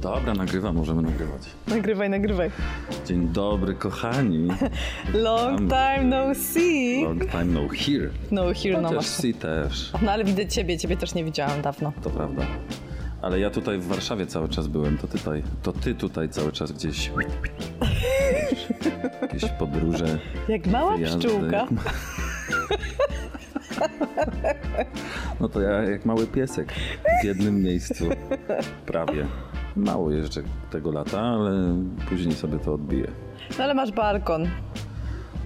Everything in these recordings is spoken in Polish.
Dobra, nagrywam, możemy nagrywać. Nagrywaj, nagrywaj. Dzień dobry, kochani. Long time no see. Long time no here. No here no masz. see też, No ale widzę ciebie, ciebie też nie widziałam dawno. to prawda. Ale ja tutaj w Warszawie cały czas byłem, to ty tutaj, to ty tutaj cały czas gdzieś. Jakieś podróże. Jak mała wyjazdy. pszczółka. No to ja jak mały piesek w jednym miejscu. Prawie. Mało jeżdżę tego lata, ale później sobie to odbiję. No ale masz balkon.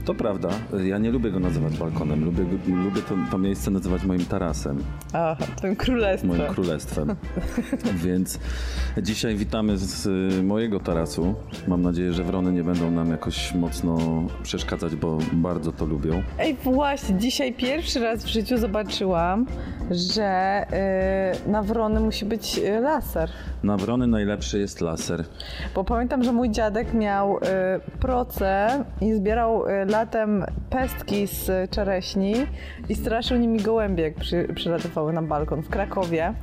To prawda, ja nie lubię go nazywać balkonem, lubię, lubię to, to miejsce nazywać moim tarasem, Aha, twoim królestwem. moim królestwem. Więc dzisiaj witamy z y, mojego tarasu. Mam nadzieję, że wrony nie będą nam jakoś mocno przeszkadzać, bo bardzo to lubią. Ej, właśnie, dzisiaj pierwszy raz w życiu zobaczyłam, że yy, na wrony musi być yy, laser. Na wrony najlepszy jest laser. Bo pamiętam, że mój dziadek miał y, proce i zbierał y, latem pestki z czereśni i straszył nimi gołębie, jak przy, przylatywały na balkon w Krakowie.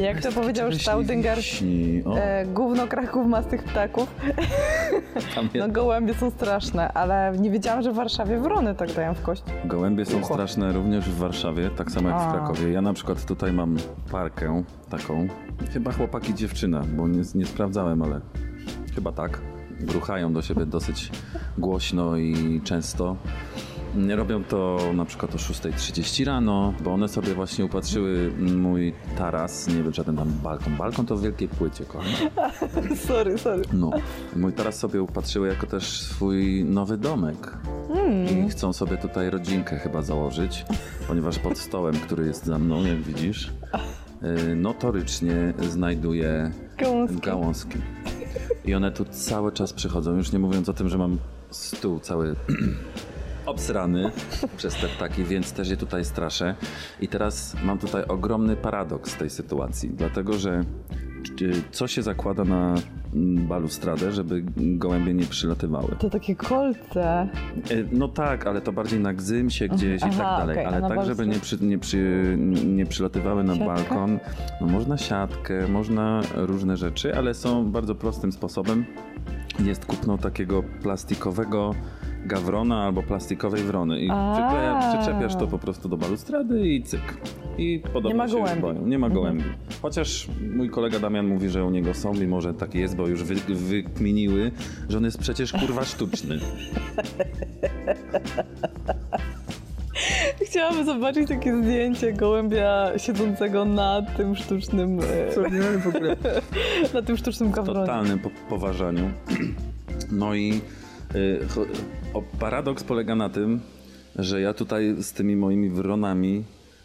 jak to powiedział Staudinger. O, e, gówno Kraków ma z tych ptaków. No gołębie są straszne, ale nie wiedziałam, że w Warszawie wrony tak dają w kość. Gołębie są Ucho. straszne również w Warszawie, tak samo jak w A. Krakowie. Ja na przykład tutaj mam parkę taką. Chyba chłopak i dziewczyna, bo nie, nie sprawdzałem, ale chyba tak. Ruchają do siebie dosyć głośno i często. Robią to na przykład o 6.30 rano, bo one sobie właśnie upatrzyły mój taras, nie wiem, żaden tam balkon. Balkon to w wielkiej płycie, kochani. sorry, sorry. No, mój taras sobie upatrzyły jako też swój nowy domek. I chcą sobie tutaj rodzinkę chyba założyć, ponieważ pod stołem, który jest za mną, jak widzisz, y, notorycznie znajduje Gałązki. gałązki. I one tu cały czas przychodzą, już nie mówiąc o tym, że mam stół cały obsrany przez te ptaki, więc też je tutaj straszę. I teraz mam tutaj ogromny paradoks tej sytuacji, dlatego że co się zakłada na balustradę, żeby gołębie nie przylatywały? To takie kolce. Y, No tak, ale to bardziej na gzymsie gdzieś i Aha, tak dalej. a ale tak, żeby nie, przy, nie, przy, nie przylatywały na balkon. No można siatkę, można różne rzeczy, ale są bardzo prostym sposobem. Jest kupno takiego plastikowego gawrona albo plastikowej wrony i przykleja, przyczepiasz to po prostu do balustrady i cyk. I podobno Nie ma się już gołębi. boją. Nie ma Mhm. gołębi. Chociaż mój kolega Damian mówi, że u niego są i może tak jest, bo już wy, wykminiły, że on jest przecież kurwa sztuczny. Chciałabym zobaczyć takie zdjęcie gołębia siedzącego na tym sztucznym, e, nie, w ogóle na tym sztucznym w gawronie. totalnym po poważaniu. No i y, o, paradoks polega na tym, że ja tutaj z tymi moimi wronami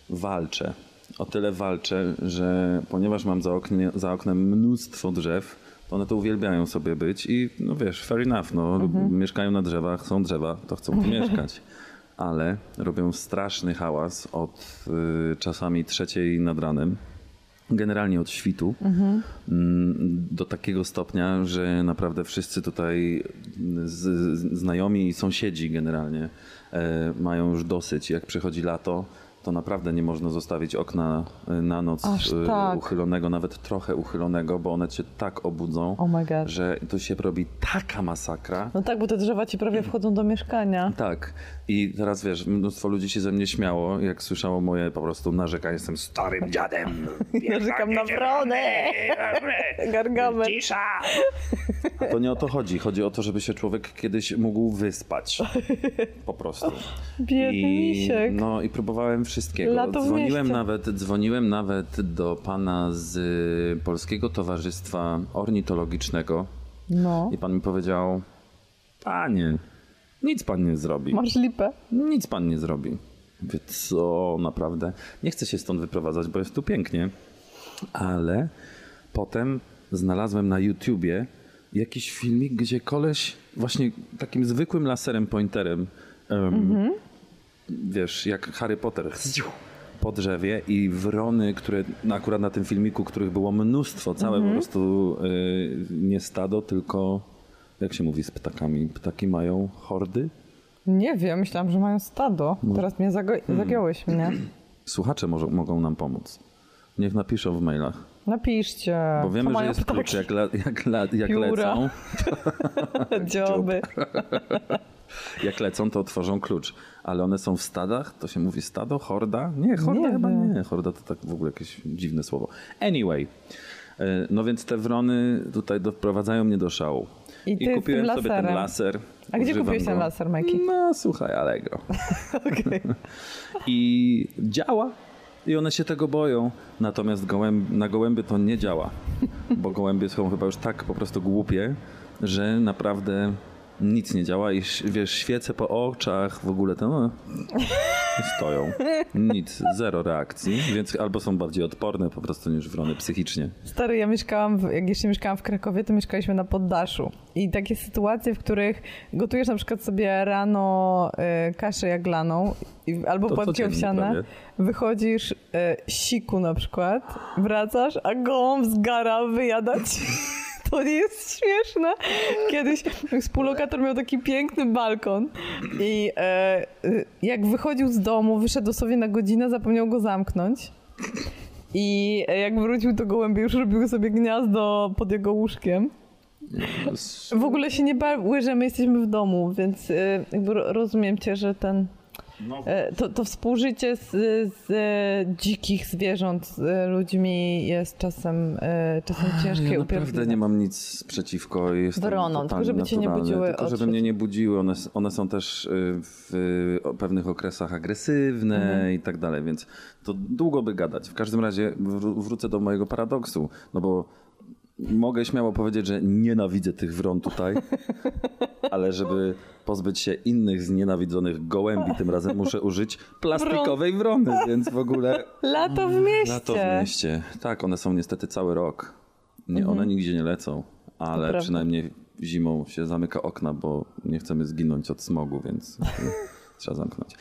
walczę. O tyle walczę, że ponieważ mam za, oknie, za oknem mnóstwo drzew, one to uwielbiają sobie być i no wiesz, fair enough, no, lub mieszkają na drzewach, są drzewa, to chcą tu mieszkać. Ale robią straszny hałas od y, czasami trzeciej nad ranem generalnie od świtu mm, do takiego stopnia, że naprawdę wszyscy tutaj z, znajomi i sąsiedzi generalnie e, mają już dosyć. Jak przychodzi lato, to naprawdę nie można zostawić okna e, na noc e, tak. uchylonego, nawet trochę uchylonego, bo one cię tak obudzą, Oh że to się robi taka masakra. No tak, bo te drzewa ci prawie wchodzą do mieszkania. Tak. I teraz wiesz, mnóstwo ludzi się ze mnie śmiało, jak słyszało moje po prostu narzekanie, jestem starym dziadem. Narzekam na wrony. Gargamel. A to nie o to chodzi. Chodzi o to, żeby się człowiek kiedyś mógł wyspać. Po prostu. Biedny misiek. No i próbowałem wszystkiego. Lato dzwoniłem nawet, dzwoniłem nawet do pana z y, Polskiego Towarzystwa Ornitologicznego No. i pan mi powiedział: Panie, nic pan nie zrobi. Masz lipę? Nic pan nie zrobi. Mówię, co naprawdę? Nie chcę się stąd wyprowadzać, bo jest tu pięknie. Ale potem znalazłem na YouTubie jakiś filmik, gdzie koleś właśnie takim zwykłym laserem pointerem, em, wiesz, jak Harry Potter, po drzewie i wrony, które no akurat na tym filmiku, których było mnóstwo, całe po prostu y, nie stado, tylko jak się mówi z ptakami? Ptaki mają hordy? Nie wiem, myślałam, że mają stado. Teraz mnie zago- zagiąłeś mnie. Słuchacze może, mogą nam pomóc. Niech napiszą w mailach. Napiszcie. Bo wiemy, że jest klucz, jak, jak, jak lecą. Dzioby. Jak lecą, to otworzą klucz. Ale one są w stadach? To się mówi stado? Horda? Nie, horda Nie chyba wiem. nie. Horda to tak w ogóle jakieś dziwne słowo. Anyway. e, No więc te wrony tutaj doprowadzają mnie do szału. I z kupiłem sobie ten laser. A gdzie kupiłeś ten go. laser, Majki? No słuchaj, Allegro. I działa. I one się tego boją. Natomiast gołęb, na gołębie to nie działa. Bo gołębie są chyba już tak po prostu głupie, że naprawdę nic nie działa i wiesz, świece po oczach, w ogóle to no, stoją. Nic, zero reakcji, więc albo są bardziej odporne po prostu niż wrony psychicznie. Stary, ja mieszkałam, w, jak jeszcze mieszkałam w Krakowie, to mieszkaliśmy na poddaszu. I takie sytuacje, w których gotujesz na przykład sobie rano y, kaszę jaglaną i, albo To płatki owsiane, prawie. wychodzisz y, siku na przykład, wracasz, a gołąb zgara wyjadać. To nie jest śmieszne. Kiedyś współlokator miał taki piękny balkon i e, jak wychodził z domu, wyszedł sobie na godzinę, zapomniał go zamknąć. I jak wrócił, to gołębie już robiły sobie gniazdo pod jego łóżkiem. W ogóle się nie bały, że my jesteśmy w domu, więc y, jakby ro- rozumiem cię, że ten... e, To, to współżycie z, z e, dzikich zwierząt z e, ludźmi jest czasem, czasem ciężkie, Ja naprawdę nie mam nic przeciwko. Jestem Wronom, tylko żeby cię nie budziły Tylko żeby mnie nie budziły. One, one są też w pewnych okresach agresywne Mhm. i tak dalej, więc to długo by gadać. W każdym razie wró- wrócę do mojego paradoksu, no bo mogę śmiało powiedzieć, że nienawidzę tych wron tutaj, ale żeby pozbyć się innych znienawidzonych gołębi, tym razem muszę użyć plastikowej wrony, więc w ogóle Lato w mieście. Lato w mieście. Tak, one są niestety cały rok. Nie, One nigdzie nie lecą, ale przynajmniej zimą się zamyka okna, bo nie chcemy zginąć od smogu, więc trzeba zamknąć.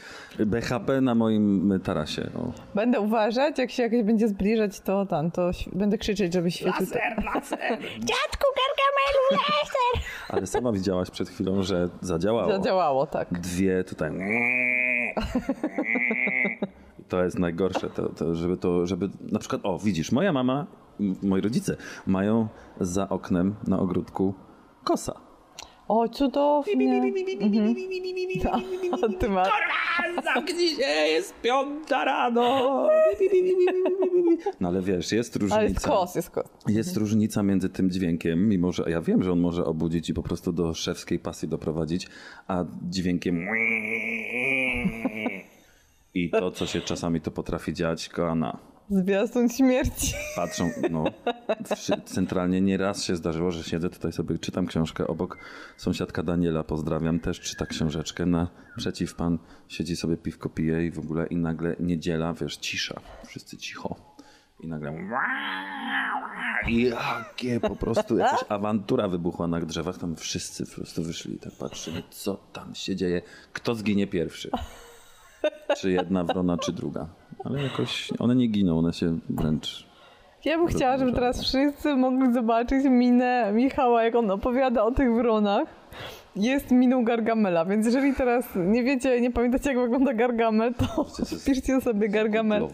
BHP na moim tarasie. O. Będę uważać, jak się jakoś będzie zbliżać, to tam, to będę krzyczeć, żeby świecił. Laser, laser! Dziadku, Gargamelu, laser! Ale sama widziałaś przed chwilą, że zadziałało. Zadziałało, tak. Dwie tutaj. To jest najgorsze, to, to, żeby to, żeby na przykład, o widzisz, moja mama, moi rodzice mają za oknem na ogródku kosa. O, cudownie. Mhm. Ty masz... Zamknij się, jest piąta rano. No ale wiesz, jest różnica. Ale jest kos, jest kos. Jest różnica między tym dźwiękiem, mimo że ja wiem, że on może obudzić i po prostu do szewskiej pasji doprowadzić, a dźwiękiem i to, co się czasami to potrafi dziać, koana. Zwiastun śmierci. Patrzą, no, centralnie nieraz się zdarzyło, że siedzę tutaj sobie, czytam książkę. Obok, sąsiadka Daniela, pozdrawiam, też czyta książeczkę, naprzeciw pan siedzi sobie, piwko pije i w ogóle i nagle niedziela, wiesz, cisza, wszyscy cicho. I nagle jakie po prostu jakaś awantura wybuchła na drzewach, tam wszyscy po prostu wyszli i tak patrzyli, co tam się dzieje, kto zginie pierwszy. Czy jedna wrona, czy druga. Ale jakoś one nie giną, one się wręcz Ja bym chciała, żeby teraz wszyscy mogli zobaczyć minę Michała, jak on opowiada o tych wronach. Jest miną Gargamela, więc jeżeli teraz nie wiecie, nie pamiętacie jak wygląda Gargamel, to wpiszcie sobie Gargamel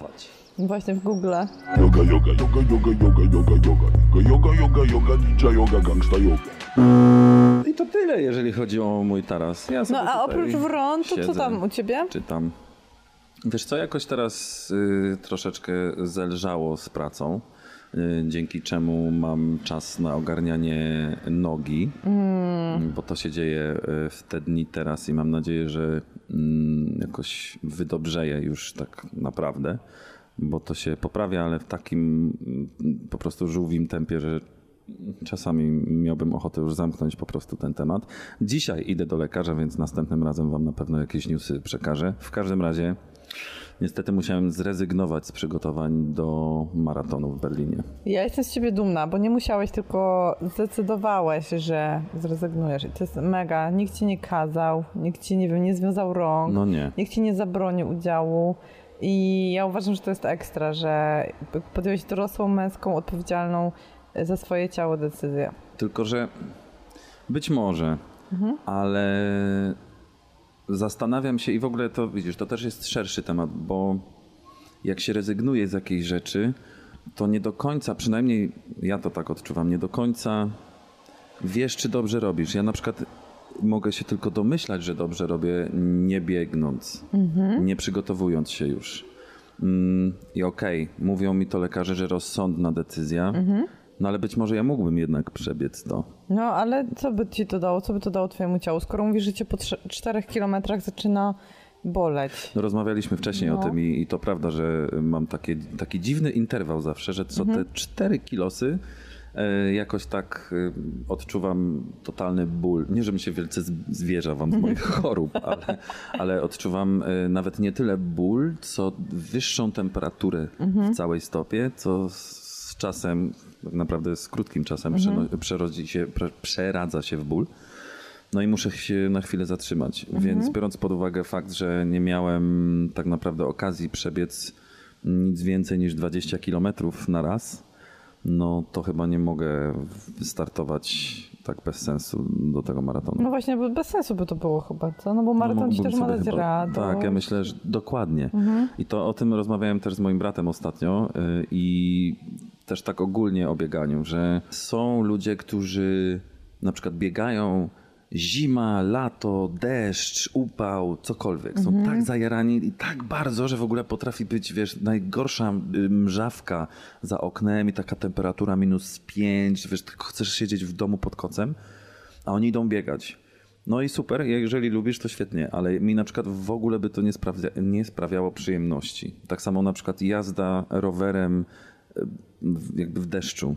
właśnie w Google. Yoga, yoga, yoga, yoga, yoga, yoga, yoga, yoga, yoga, yoga, ninja yoga, gangsta yoga. I to tyle, jeżeli chodzi o mój taras. Ja No a oprócz wron, to co tam u ciebie? Czytam. Wiesz co, jakoś teraz y, troszeczkę zelżało z pracą, y, dzięki czemu mam czas na ogarnianie nogi, Mm. bo to się dzieje y, w te dni teraz i mam nadzieję, że mm, jakoś wydobrzeje już tak naprawdę, bo to się poprawia, ale w takim po prostu żółwim tempie, że czasami miałbym ochotę już zamknąć po prostu ten temat. Dzisiaj idę do lekarza, więc następnym razem wam na pewno jakieś newsy przekażę. W każdym razie Niestety musiałem zrezygnować z przygotowań do maratonu w Berlinie. Ja jestem z ciebie dumna, bo nie musiałeś, tylko zdecydowałeś, że zrezygnujesz. I to jest mega. Nikt ci nie kazał, nikt ci, nie wiem, nie związał rąk, No nie. nikt ci nie zabronił udziału. I ja uważam, że to jest ekstra, że podjąłeś dorosłą, męską, odpowiedzialną za swoje ciało decyzję. Tylko, że być może, ale zastanawiam się i w ogóle to widzisz, to też jest szerszy temat, bo jak się rezygnuje z jakiejś rzeczy, to nie do końca, przynajmniej ja to tak odczuwam, nie do końca wiesz, czy dobrze robisz. Ja na przykład mogę się tylko domyślać, że dobrze robię, nie biegnąc, nie przygotowując się już. Mm, I okej, mówią mi to lekarze, że rozsądna decyzja, no ale być może ja mógłbym jednak przebiec to. No, ale co by ci to dało? Co by to dało twojemu ciału? Skoro mówisz, że cię po 4 kilometrach zaczyna boleć. No, rozmawialiśmy wcześniej No. o tym i, i to prawda, że mam takie, taki dziwny interwał zawsze, że co te cztery kilosy e, jakoś tak e, odczuwam totalny ból. Nie, żebym się wielce zwierza wam z moich chorób, ale, ale odczuwam e, nawet nie tyle ból, co wyższą temperaturę w całej stopie, co czasem, naprawdę z krótkim czasem przerodzi się, przeradza się w ból. No i muszę się na chwilę zatrzymać. Więc biorąc pod uwagę fakt, że nie miałem tak naprawdę okazji przebiec nic więcej niż 20 km na raz, no to chyba nie mogę startować tak bez sensu do tego maratonu. No właśnie, bez sensu by to było chyba, co? No bo maraton ci mógłbym też ma dać chyba- radę. Tak, ja myślę, że dokładnie. I to o tym rozmawiałem też z moim bratem ostatnio y, i też tak ogólnie o bieganiu, że są ludzie, którzy na przykład biegają zima, lato, deszcz, upał, cokolwiek. Są tak zajarani i tak bardzo, że w ogóle potrafi być, wiesz, najgorsza y, mrzawka za oknem i taka temperatura minus 5, wiesz, tylko chcesz siedzieć w domu pod kocem, a oni idą biegać. No i super, jeżeli lubisz, to świetnie, ale mi na przykład w ogóle by to nie, sprawia, nie sprawiało przyjemności. Tak samo na przykład jazda rowerem jakby w deszczu.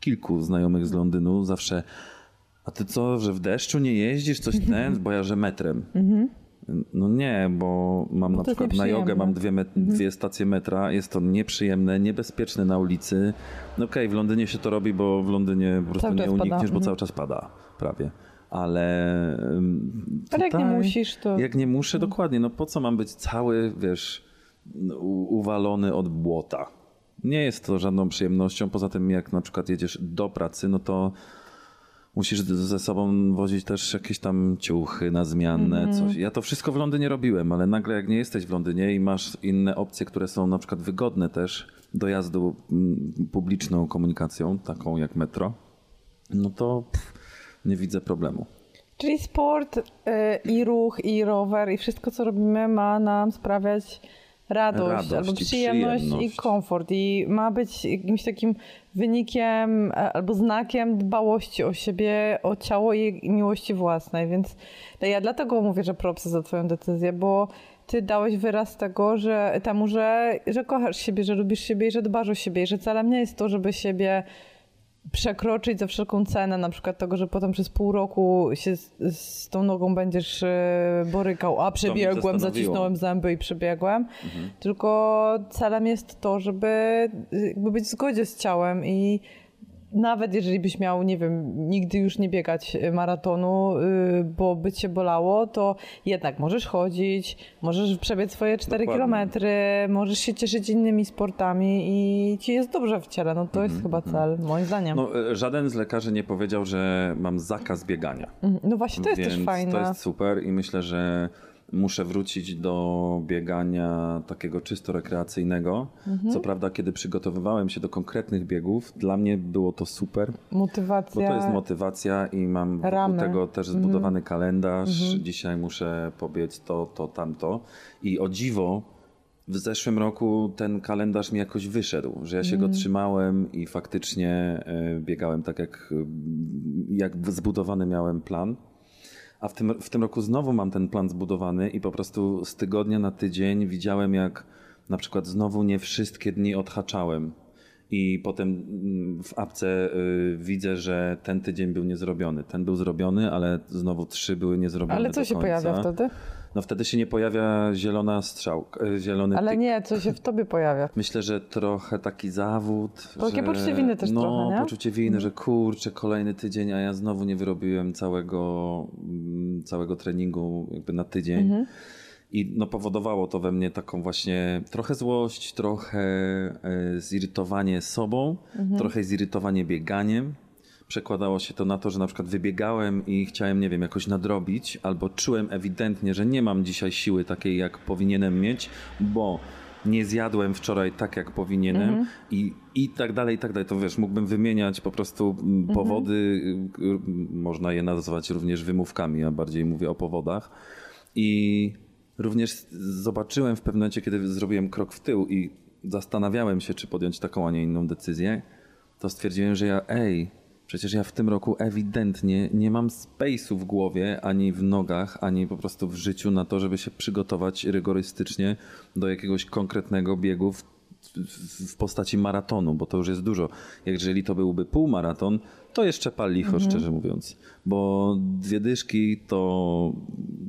Kilku znajomych z Londynu zawsze, a ty co, że w deszczu nie jeździsz, coś ten, bo ja, że metrem. No nie, bo mam na to jest przykład na jogę mam dwie, met- dwie stacje metra, jest to nieprzyjemne, niebezpieczne na ulicy. No okej, w Londynie się to robi, bo w Londynie po prostu nie czas pada. unikniesz, bo Mhm. cały czas pada prawie. Ale, ym, Ale jak nie tutaj- musisz, to- Jak nie muszę, dokładnie. No po co mam być cały, wiesz, uwalony od błota? Nie jest to żadną przyjemnością. Poza tym, jak na przykład jedziesz do pracy, no to musisz ze sobą wozić też jakieś tam ciuchy na zmianę, Mhm. coś. Ja to wszystko w Londynie robiłem, ale nagle jak nie jesteś w Londynie i masz inne opcje, które są na przykład wygodne też do jazdu mm, publiczną komunikacją, taką jak metro, no to pff, nie widzę problemu. Czyli sport y, i ruch, i rower, i wszystko, co robimy, ma nam sprawiać radość, Radość albo i przyjemność, przyjemność. i komfort. I ma być jakimś takim wynikiem e, albo znakiem dbałości o siebie, o ciało i i miłości własnej. Więc ja dlatego mówię, że propsy za twoją decyzję, bo ty dałeś wyraz tego, że temu, że, że kochasz siebie, że lubisz siebie i że dbasz o siebie i że celem nie jest to, żeby siebie przekroczyć za wszelką cenę, na przykład tego, że potem przez pół roku się z, z tą nogą będziesz e, borykał, a przebiegłem, zacisnąłem zęby i przebiegłem. Tylko celem jest to, żeby jakby być w zgodzie z ciałem i nawet jeżeli byś miał, nie wiem, nigdy już nie biegać maratonu, y, bo by cię bolało, to jednak możesz chodzić, możesz przebiec swoje 4 Dokładnie. kilometry, możesz się cieszyć innymi sportami i ci jest dobrze w ciele. No to jest chyba cel, moim zdaniem. No, e, żaden z lekarzy nie powiedział, że mam zakaz biegania. no właśnie, to jest Więc też fajne. To jest super i myślę, że muszę wrócić do biegania takiego czysto rekreacyjnego. Mhm. Co prawda, kiedy przygotowywałem się do konkretnych biegów, dla mnie było to super, bo Motywacja. to jest motywacja i mam wokół Ramy. tego też zbudowany kalendarz. Dzisiaj muszę pobiec to, to, tamto. I o dziwo, w zeszłym roku ten kalendarz mi jakoś wyszedł, że ja się go trzymałem i faktycznie e, biegałem tak, jak, jak zbudowany miałem plan. A w tym, w tym roku znowu mam ten plan zbudowany i po prostu z tygodnia na tydzień widziałem, jak na przykład znowu nie wszystkie dni odhaczałem. I potem mm, w apce y, widzę, że ten tydzień był niezrobiony. Ten był zrobiony, ale znowu trzy były niezrobione. Ale co się pojawia wtedy? No wtedy się nie pojawia zielona strzałka, e, zielony Ale tyk. nie, co się w tobie pojawia. Myślę, że trochę taki zawód. Takie że, poczucie winy też no, trochę, nie? poczucie winy, że kurczę, kolejny tydzień, a ja znowu nie wyrobiłem całego, mm, całego treningu jakby na tydzień. Mhm. I no, powodowało to we mnie taką właśnie trochę złość, trochę e, zirytowanie sobą, Mhm. trochę zirytowanie bieganiem. Przekładało się to na to, że na przykład wybiegałem i chciałem, nie wiem, jakoś nadrobić, albo czułem ewidentnie, że nie mam dzisiaj siły takiej, jak powinienem mieć, bo nie zjadłem wczoraj tak, jak powinienem i, i tak dalej, i tak dalej. To wiesz, mógłbym wymieniać po prostu mm, powody, y, y, można je nazwać również wymówkami, ja bardziej mówię o powodach. I również zobaczyłem w pewnym momencie, kiedy zrobiłem krok w tył i zastanawiałem się, czy podjąć taką, a nie inną decyzję, to stwierdziłem, że ja, ej, przecież ja w tym roku ewidentnie nie mam space'u w głowie, ani w nogach, ani po prostu w życiu na to, żeby się przygotować rygorystycznie do jakiegoś konkretnego biegu w, w, w postaci maratonu, bo to już jest dużo. Jeżeli to byłby półmaraton, to jeszcze pal licho, szczerze mówiąc. Bo dwie dyszki to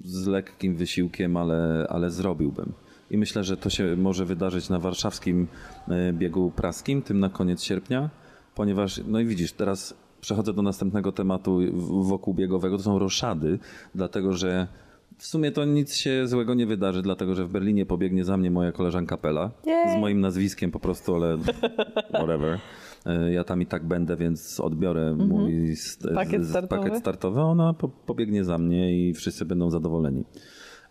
z lekkim wysiłkiem, ale, ale zrobiłbym. I myślę, że to się może wydarzyć na warszawskim e, biegu praskim, tym na koniec sierpnia, ponieważ, no i widzisz, teraz przechodzę do następnego tematu wokół biegowego, to są roszady, dlatego że w sumie to nic się złego nie wydarzy, dlatego że w Berlinie pobiegnie za mnie moja koleżanka Pela Jej. z moim nazwiskiem po prostu, ale whatever. E, Ja tam i tak będę, więc odbiorę mój st- Mhm. Pakiet z- startowy? pakiet startowy. Ona po, pobiegnie za mnie i wszyscy będą zadowoleni.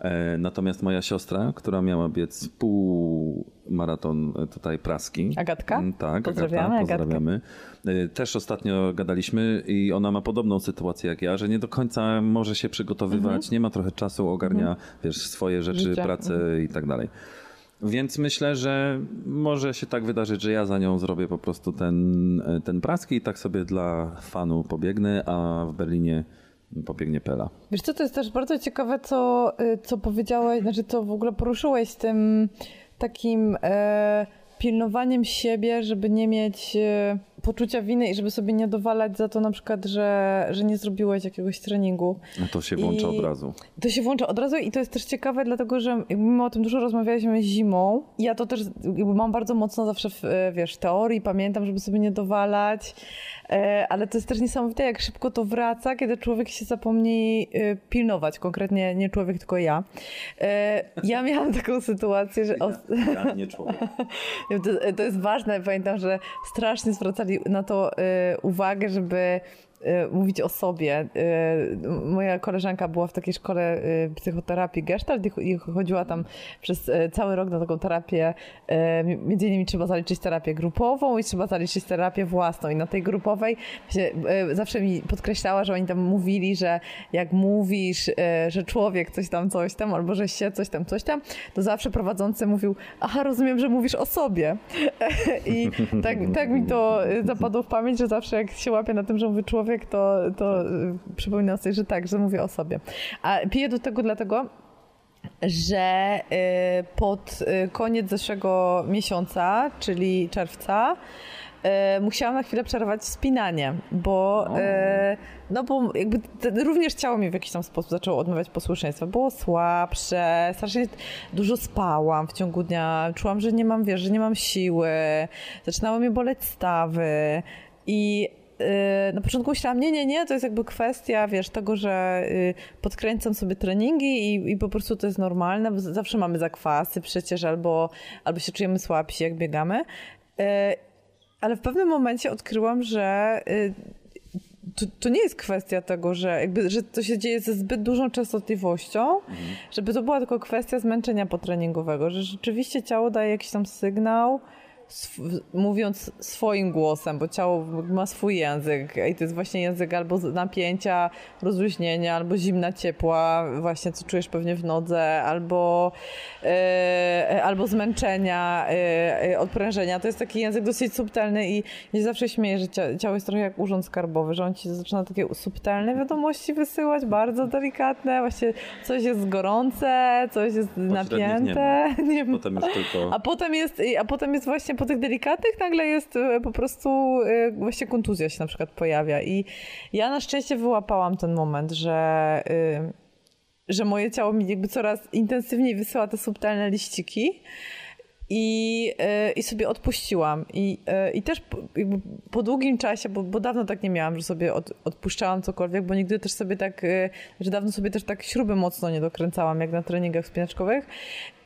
E, Natomiast moja siostra, która miała biec półmaraton e, tutaj praski. Agatka? Mm, Tak, Pozdrawiamy Agata, pozdrawiamy. E, Też ostatnio gadaliśmy i ona ma podobną sytuację jak ja, że nie do końca może się przygotowywać, nie ma trochę czasu, ogarnia wiesz, swoje rzeczy, Mhm. Życie. pracę i tak dalej. Więc myślę, że może się tak wydarzyć, że ja za nią zrobię po prostu ten, ten praski i tak sobie dla fanu pobiegnę, a w Berlinie pobiegnie Pela. Wiesz co, to jest też bardzo ciekawe, co, y, co powiedziałeś, znaczy co w ogóle poruszyłeś z tym takim e, pilnowaniem siebie, żeby nie mieć e, poczucia winy i żeby sobie nie dowalać za to na przykład, że, że nie zrobiłeś jakiegoś treningu. No to się włącza I- od razu. To się włącza od razu i to jest też ciekawe, dlatego że my o tym dużo rozmawialiśmy zimą. Ja to też mam bardzo mocno zawsze w, e, wiesz, teorii, pamiętam, żeby sobie nie dowalać, e, ale to jest też niesamowite, jak szybko to wraca, kiedy człowiek się zapomni e, pilnować, konkretnie nie człowiek, tylko ja. Ja miałam taką sytuację, że... os- Ja, nie człowiek. to, to jest ważne. Pamiętam, że strasznie zwracali na to y, uwagę, żeby mówić o sobie. Y, moja koleżanka była w takiej szkole y, psychoterapii Gestalt i ch- i chodziła tam przez y, cały rok na taką terapię. Y, między innymi trzeba zaliczyć terapię grupową i trzeba zaliczyć terapię własną. I na tej grupowej się, y, zawsze mi podkreślała, że oni tam mówili, że jak mówisz, y, że człowiek coś tam, coś tam, albo że się coś tam, coś tam, to zawsze prowadzący mówił, aha, rozumiem, że mówisz o sobie. I tak, tak mi to y, zapadło w pamięć, że zawsze jak się łapię na tym, że mówi człowiek, to, to y, przypominam sobie, że tak, że mówię o sobie. A piję do tego dlatego, że y, pod y, koniec zeszłego miesiąca, czyli czerwca, musiałam na chwilę przerwać spinanie, bo, no bo jakby również ciało mi w jakiś tam sposób zaczęło odmawiać posłuszeństwa. Było słabsze, strasznie dużo spałam w ciągu dnia, czułam, że nie mam, wiesz, że nie mam siły, zaczynały mnie boleć stawy i na początku myślałam, nie, nie, nie, to jest jakby kwestia, wiesz, tego, że y, podkręcam sobie treningi i, i po prostu to jest normalne, bo zawsze mamy zakwasy przecież, albo, albo się czujemy słabsi, jak biegamy. Y, Ale w pewnym momencie odkryłam, że y, to, to nie jest kwestia tego, że, jakby, że to się dzieje ze zbyt dużą częstotliwością, żeby to była tylko kwestia zmęczenia potreningowego, że rzeczywiście ciało daje jakiś tam sygnał, sw- mówiąc swoim głosem, bo ciało ma swój język i to jest właśnie język albo napięcia, rozluźnienia, albo zimna, ciepła, właśnie co czujesz pewnie w nodze, albo, e, albo zmęczenia, e, odprężenia. To jest taki język dosyć subtelny i się zawsze śmieję, że cia- ciało jest trochę jak urząd skarbowy, że on ci zaczyna takie subtelne wiadomości wysyłać, bardzo delikatne, właśnie coś jest gorące, coś jest napięte. Nie ma. Potem już tylko... A potem jest, a potem jest właśnie po tych delikatnych nagle jest e, po prostu e, właśnie kontuzja się na przykład pojawia i ja na szczęście wyłapałam ten moment, że że moje ciało mi jakby coraz intensywniej wysyła te subtelne liściki. I, e, I sobie odpuściłam. I, e, i też po, po długim czasie, bo, bo dawno tak nie miałam, że sobie od, odpuszczałam cokolwiek, bo nigdy też sobie tak, e, że dawno sobie też tak śruby mocno nie dokręcałam, jak na treningach spinaczkowych.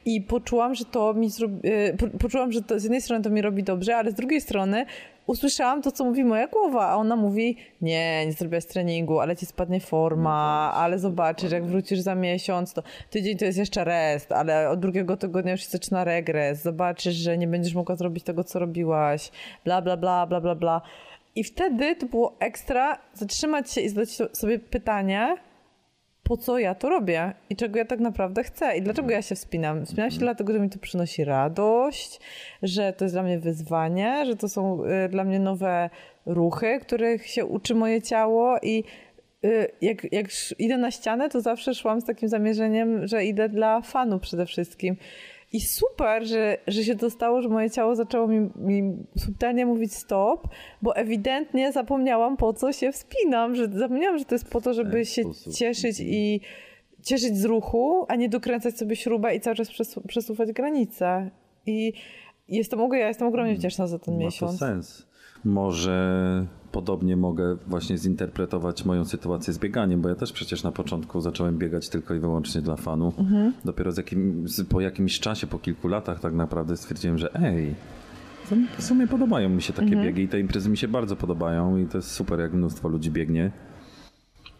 I poczułam, że to mi zrobi, po, poczułam, że to z jednej strony to mi robi dobrze, ale z drugiej strony usłyszałam to, co mówi moja głowa, a ona mówi, nie, nie zrobiłaś treningu, ale ci spadnie forma, ale zobaczysz, jak wrócisz za miesiąc, to tydzień to jest jeszcze rest, ale od drugiego tygodnia już się zaczyna regres, zobaczysz, że nie będziesz mogła zrobić tego, co robiłaś, bla, bla, bla, bla, bla, bla. I wtedy to było ekstra zatrzymać się i zadać sobie pytanie, po co ja to robię i czego ja tak naprawdę chcę i dlaczego ja się wspinam. Wspinam się dlatego, że mi to przynosi radość, że to jest dla mnie wyzwanie, że to są y, dla mnie nowe ruchy, których się uczy moje ciało i y, jak, jak idę na ścianę, to zawsze szłam z takim zamierzeniem, że idę dla fanu przede wszystkim. I super, że, że się to stało, że moje ciało zaczęło mi, mi subtelnie mówić stop, bo ewidentnie zapomniałam po co się wspinam, że zapomniałam, że to jest po to, żeby ten się cieszyć i cieszyć z ruchu, a nie dokręcać sobie śrubę i cały czas przesu- przesuwać granice. I jestem, ja jestem ogromnie wdzięczna za ten Ma to miesiąc. sens. Może podobnie mogę właśnie zinterpretować moją sytuację z bieganiem, bo ja też przecież na początku zacząłem biegać tylko i wyłącznie dla fanu. Mhm. Dopiero z jakim, po jakimś czasie, po kilku latach tak naprawdę stwierdziłem, że ej, w sumie podobają mi się takie Mhm. biegi i te imprezy mi się bardzo podobają i to jest super, jak mnóstwo ludzi biegnie.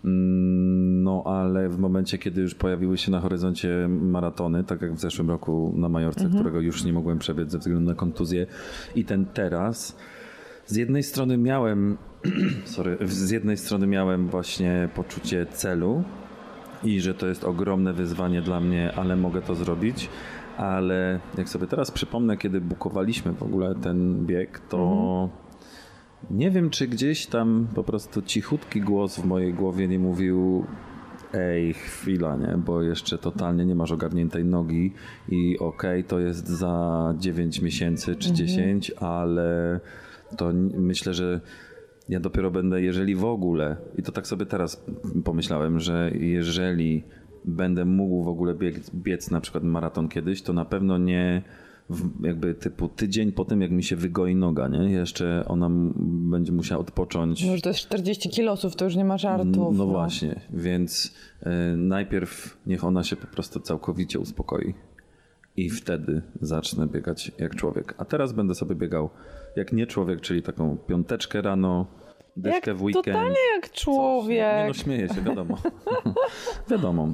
Mm, No, ale w momencie, kiedy już pojawiły się na horyzoncie maratony, tak jak w zeszłym roku na Majorce, którego już nie mogłem przebiec ze względu na kontuzję, i ten teraz, z jednej strony miałem, sorry, z jednej strony miałem właśnie poczucie celu i że to jest ogromne wyzwanie dla mnie, ale mogę to zrobić. Ale jak sobie teraz przypomnę, kiedy bukowaliśmy w ogóle ten bieg, to nie wiem, czy gdzieś tam po prostu cichutki głos w mojej głowie nie mówił ej, chwila, nie, bo jeszcze totalnie nie masz ogarniętej nogi i okej, to jest za 9 miesięcy czy 10, ale to myślę, że ja dopiero będę, jeżeli w ogóle, i to tak sobie teraz pomyślałem, że jeżeli będę mógł w ogóle biec, biec na przykład maraton kiedyś, to na pewno nie jakby typu tydzień po tym, jak mi się wygoi noga, nie? Jeszcze ona będzie musiała odpocząć. No, że to jest 40 kilosów, to już nie ma żartów. No właśnie, więc y, najpierw niech ona się po prostu całkowicie uspokoi i wtedy zacznę biegać jak człowiek. A teraz będę sobie biegał jak nie człowiek, czyli taką piąteczkę rano, dyszkę Jak w weekend. totalnie jak Nie człowiek. no, śmieję się, wiadomo. wiadomo. Y,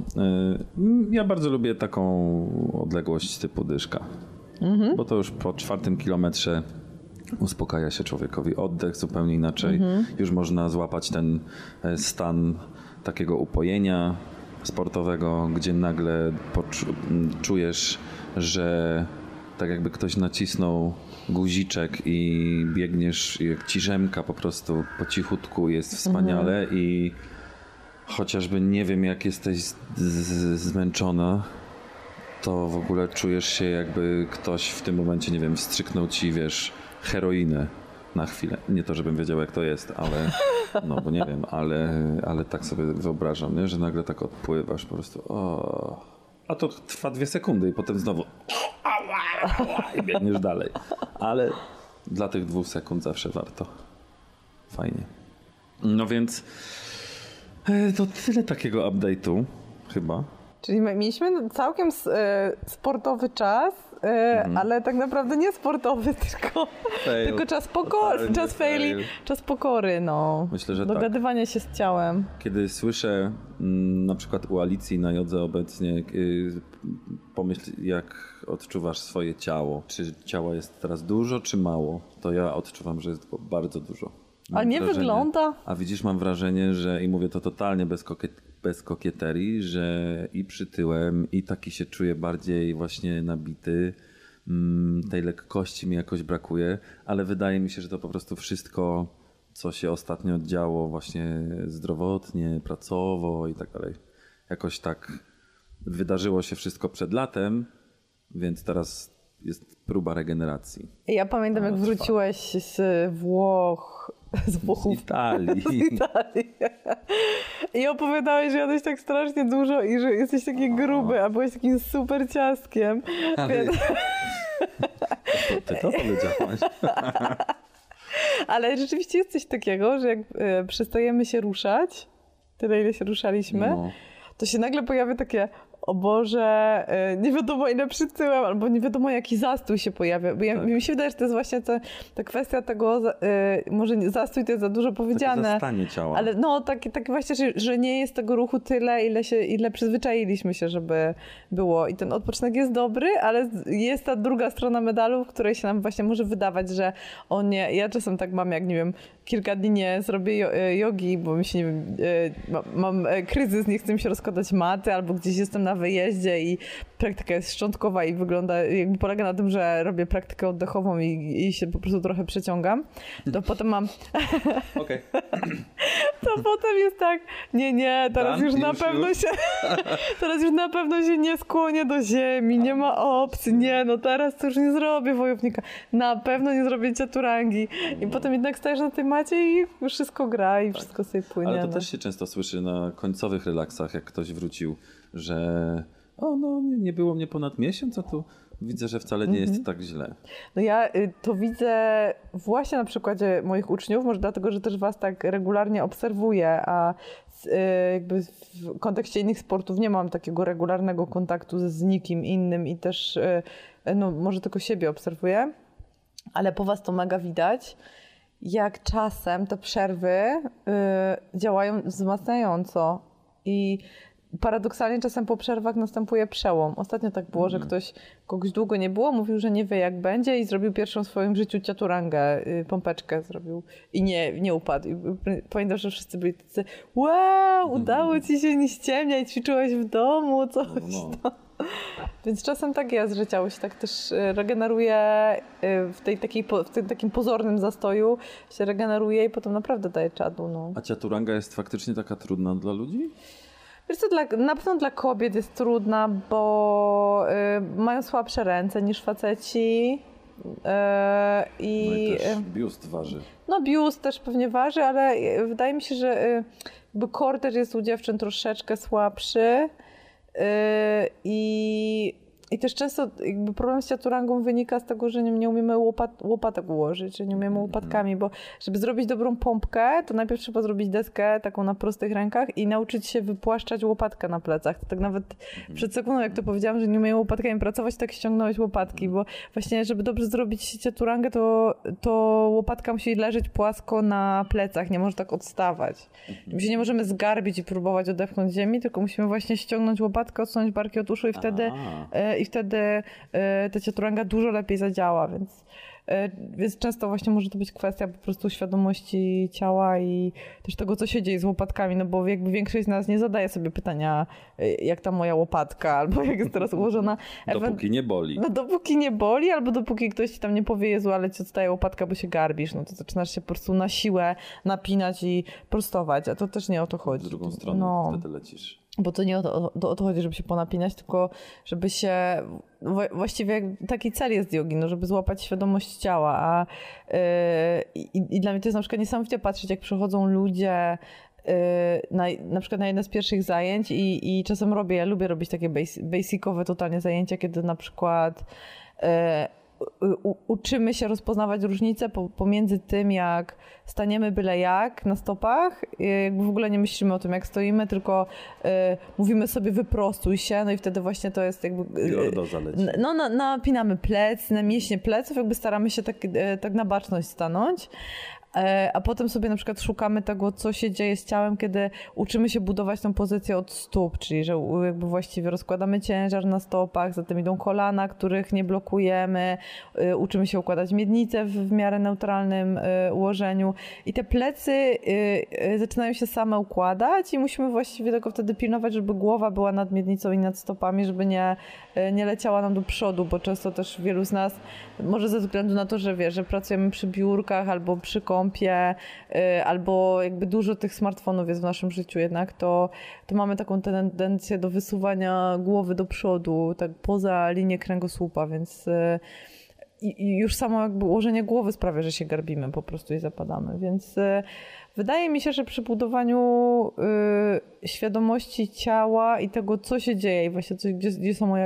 Ja bardzo lubię taką odległość typu dyszka. Mhm. Bo to już po czwartym kilometrze uspokaja się człowiekowi oddech zupełnie inaczej. Mhm. Już można złapać ten e, stan takiego upojenia sportowego, gdzie nagle czujesz, że tak jakby ktoś nacisnął guziczek i biegniesz jak ci rzemka po prostu po cichutku jest wspaniale i chociażby nie wiem jak jesteś zmęczona, to w ogóle czujesz się jakby ktoś w tym momencie, nie wiem, wstrzyknął ci, wiesz, heroinę na chwilę. Nie to, żebym wiedział jak to jest, ale no bo nie wiem, ale, ale tak sobie wyobrażam, nie? że nagle tak odpływasz po prostu o. A to trwa dwie sekundy i potem znowu i biegniesz dalej. Ale dla tych dwóch sekund zawsze warto. Fajnie. No więc e, to tyle takiego update'u chyba. Czyli my mieliśmy całkiem e, sportowy czas, e, ale tak naprawdę nie sportowy, tylko, Fail. tylko czas pokory, czas faili, fail. czas pokory, no. Myślę, że tak. Dogadywanie się z ciałem. Kiedy słyszę mm, na przykład u Alicji na jodze obecnie, y, pomyśl jak odczuwasz swoje ciało. Czy ciała jest teraz dużo, czy mało? To ja odczuwam, że jest bardzo dużo. Mam Ale nie wygląda. A widzisz, mam wrażenie, że i mówię to totalnie bez, kokiet, bez kokieterii, że i przytyłem, i taki się czuję bardziej właśnie nabity. Mm, tej lekkości mi jakoś brakuje, ale wydaje mi się, że to po prostu wszystko, co się ostatnio działo właśnie zdrowotnie, pracowo i tak dalej. Jakoś tak wydarzyło się wszystko przed latem, więc teraz jest próba regeneracji. Ja pamiętam, jak wróciłeś z Włoch z Włochów. Italii. Z Italii. I opowiadałeś, że jadłeś tak strasznie dużo i że jesteś taki gruby, a byłeś takim super ciastkiem. Ale... Więc- To ty to powiedziałaś. Ale rzeczywiście jest coś takiego, że jak e, przestajemy się ruszać, tyle ile się ruszaliśmy, No. to się nagle pojawia takie, o Boże, e, nie wiadomo ile przytyłem, albo nie wiadomo jaki zastój się pojawia. Bo ja, Tak. mi się wydaje, że to jest właśnie ta, ta kwestia tego, e, może nie- zastój to jest za dużo Takie powiedziane. zastanie ciała. Ale no, takie tak właśnie, że, że nie jest tego ruchu tyle, ile, się, ile przyzwyczailiśmy się, żeby było. I ten odpoczynek jest dobry, ale jest ta druga strona medalu, w której się nam właśnie może wydawać, że o nie, ja czasem tak mam, jak nie wiem, kilka dni nie zrobię e, jogi, bo mi się, nie wiem, ma- mam kryzys, nie chcę mi się rozkładać maty, albo gdzieś jestem na wyjeździe i praktyka jest szczątkowa i wygląda, jakby polega na tym, że robię praktykę oddechową i, i się po prostu trochę przeciągam, to potem mam Okej. to potem jest tak, nie, nie, teraz już na już, pewno już? się, teraz już na pewno się nie skłonię do ziemi, nie ma opcji, nie, no teraz to już nie zrobię wojownika, na pewno nie zrobię ciaturangi i potem jednak stajesz na tej macie i wszystko gra i wszystko sobie płynie. Ale to no. też się często słyszy na końcowych relaksach, jak ktoś wrócił, że o, no nie było mnie ponad miesiąc, a tu widzę, że wcale nie Mhm. jest tak źle. No ja y, to widzę właśnie na przykładzie moich uczniów, może dlatego, że też was tak regularnie obserwuję, a y, jakby w kontekście innych sportów nie mam takiego regularnego kontaktu z, nikim innym i też y, no, może tylko siebie obserwuję, ale po was to mega widać, jak czasem te przerwy działają wzmacniająco i paradoksalnie czasem po przerwach następuje przełom. Ostatnio tak było, że ktoś kogoś długo nie było, mówił, że nie wie jak będzie i zrobił pierwszą w swoim życiu ciaturangę, y, pompeczkę zrobił i nie, nie upadł. I pamiętam, że wszyscy byli tacy wow, udało ci się nie ściemniać, ćwiczyłeś w domu, coś. No, No. Więc czasem tak jest, że ciało się tak też y, regeneruje y, w, tej takiej, w tym takim pozornym zastoju, się regeneruje i potem naprawdę daje czadu. No. A ciaturanga jest faktycznie taka trudna dla ludzi? Wiesz co, dla, na pewno dla kobiet jest trudna, bo y, mają słabsze ręce niż faceci. y, No I i też biust waży. no biust też pewnie waży, ale y, wydaje mi się, że y, jakby core też jest u dziewczyn troszeczkę słabszy. Y, I, I też często jakby problem z ciaturangą wynika z tego, że nie, nie umiemy łopat, łopatek ułożyć, że nie umiemy łopatkami, bo żeby zrobić dobrą pompkę, to najpierw trzeba zrobić deskę taką na prostych rękach i nauczyć się wypłaszczać łopatkę na plecach. To tak nawet przed sekundą, jak to powiedziałam, że nie umiem łopatkami pracować, tak ściągnąłeś łopatki, bo właśnie, żeby dobrze zrobić ciaturangę, to, to łopatka musi leżeć płasko na plecach, nie może tak odstawać. My się nie możemy zgarbić i próbować odepchnąć ziemi, tylko musimy właśnie ściągnąć łopatkę, odsunąć barki od uszu i wtedy, i wtedy e, ta ciaturanga dużo lepiej zadziała, więc, e, więc często właśnie może to być kwestia po prostu świadomości ciała i też tego, co się dzieje z łopatkami, no bo jakby większość z nas nie zadaje sobie pytania, e, jak ta moja łopatka, albo jak jest teraz ułożona. Dopóki nie boli. no dopóki nie boli, albo dopóki ktoś ci tam nie powie, Jezu, ale ci odstaje łopatka, bo się garbisz, no to zaczynasz się po prostu na siłę napinać i prostować, a to też nie o to chodzi. W drugą stronę No, wtedy lecisz. Bo to nie o to, o, to chodzi, żeby się ponapinać, tylko żeby się, wła- właściwie taki cel jest jogi, no żeby złapać świadomość ciała, a yy, i, i dla mnie to jest na przykład niesamowicie patrzeć, jak przychodzą ludzie yy, na, na przykład na jedne z pierwszych zajęć i, i czasem robię, ja lubię robić takie basi- basicowe totalnie zajęcia, kiedy na przykład yy, u, uczymy się rozpoznawać różnice po, pomiędzy tym, jak staniemy byle jak na stopach, y, jakby w ogóle nie myślimy o tym, jak stoimy, tylko y, mówimy sobie wyprostuj się, no i wtedy właśnie to jest jakby... y, No, na, napinamy plec, na mięśnie pleców, jakby staramy się tak, e, tak na baczność stanąć. E, A potem sobie na przykład szukamy tego, co się dzieje z ciałem, kiedy uczymy się budować tą pozycję od stóp, czyli że jakby właściwie rozkładamy ciężar na stopach, zatem idą kolana, których nie blokujemy, e, uczymy się układać miednicę w, miarę neutralnym e, ułożeniu. I te plecy zaczynają się same układać i musimy właściwie tylko wtedy pilnować, żeby głowa była nad miednicą i nad stopami, żeby nie, nie leciała nam do przodu, bo często też wielu z nas, może ze względu na to, że wie, że pracujemy przy biurkach albo przy kąpie, y, albo jakby dużo tych smartfonów jest w naszym życiu jednak, to, to mamy taką tendencję do wysuwania głowy do przodu, tak poza linię kręgosłupa, więc y, i, już samo jakby ułożenie głowy sprawia, że się garbimy po prostu i zapadamy. Więc y, wydaje mi się, że przy budowaniu y, świadomości ciała i tego, co się dzieje i właśnie gdzie, gdzie,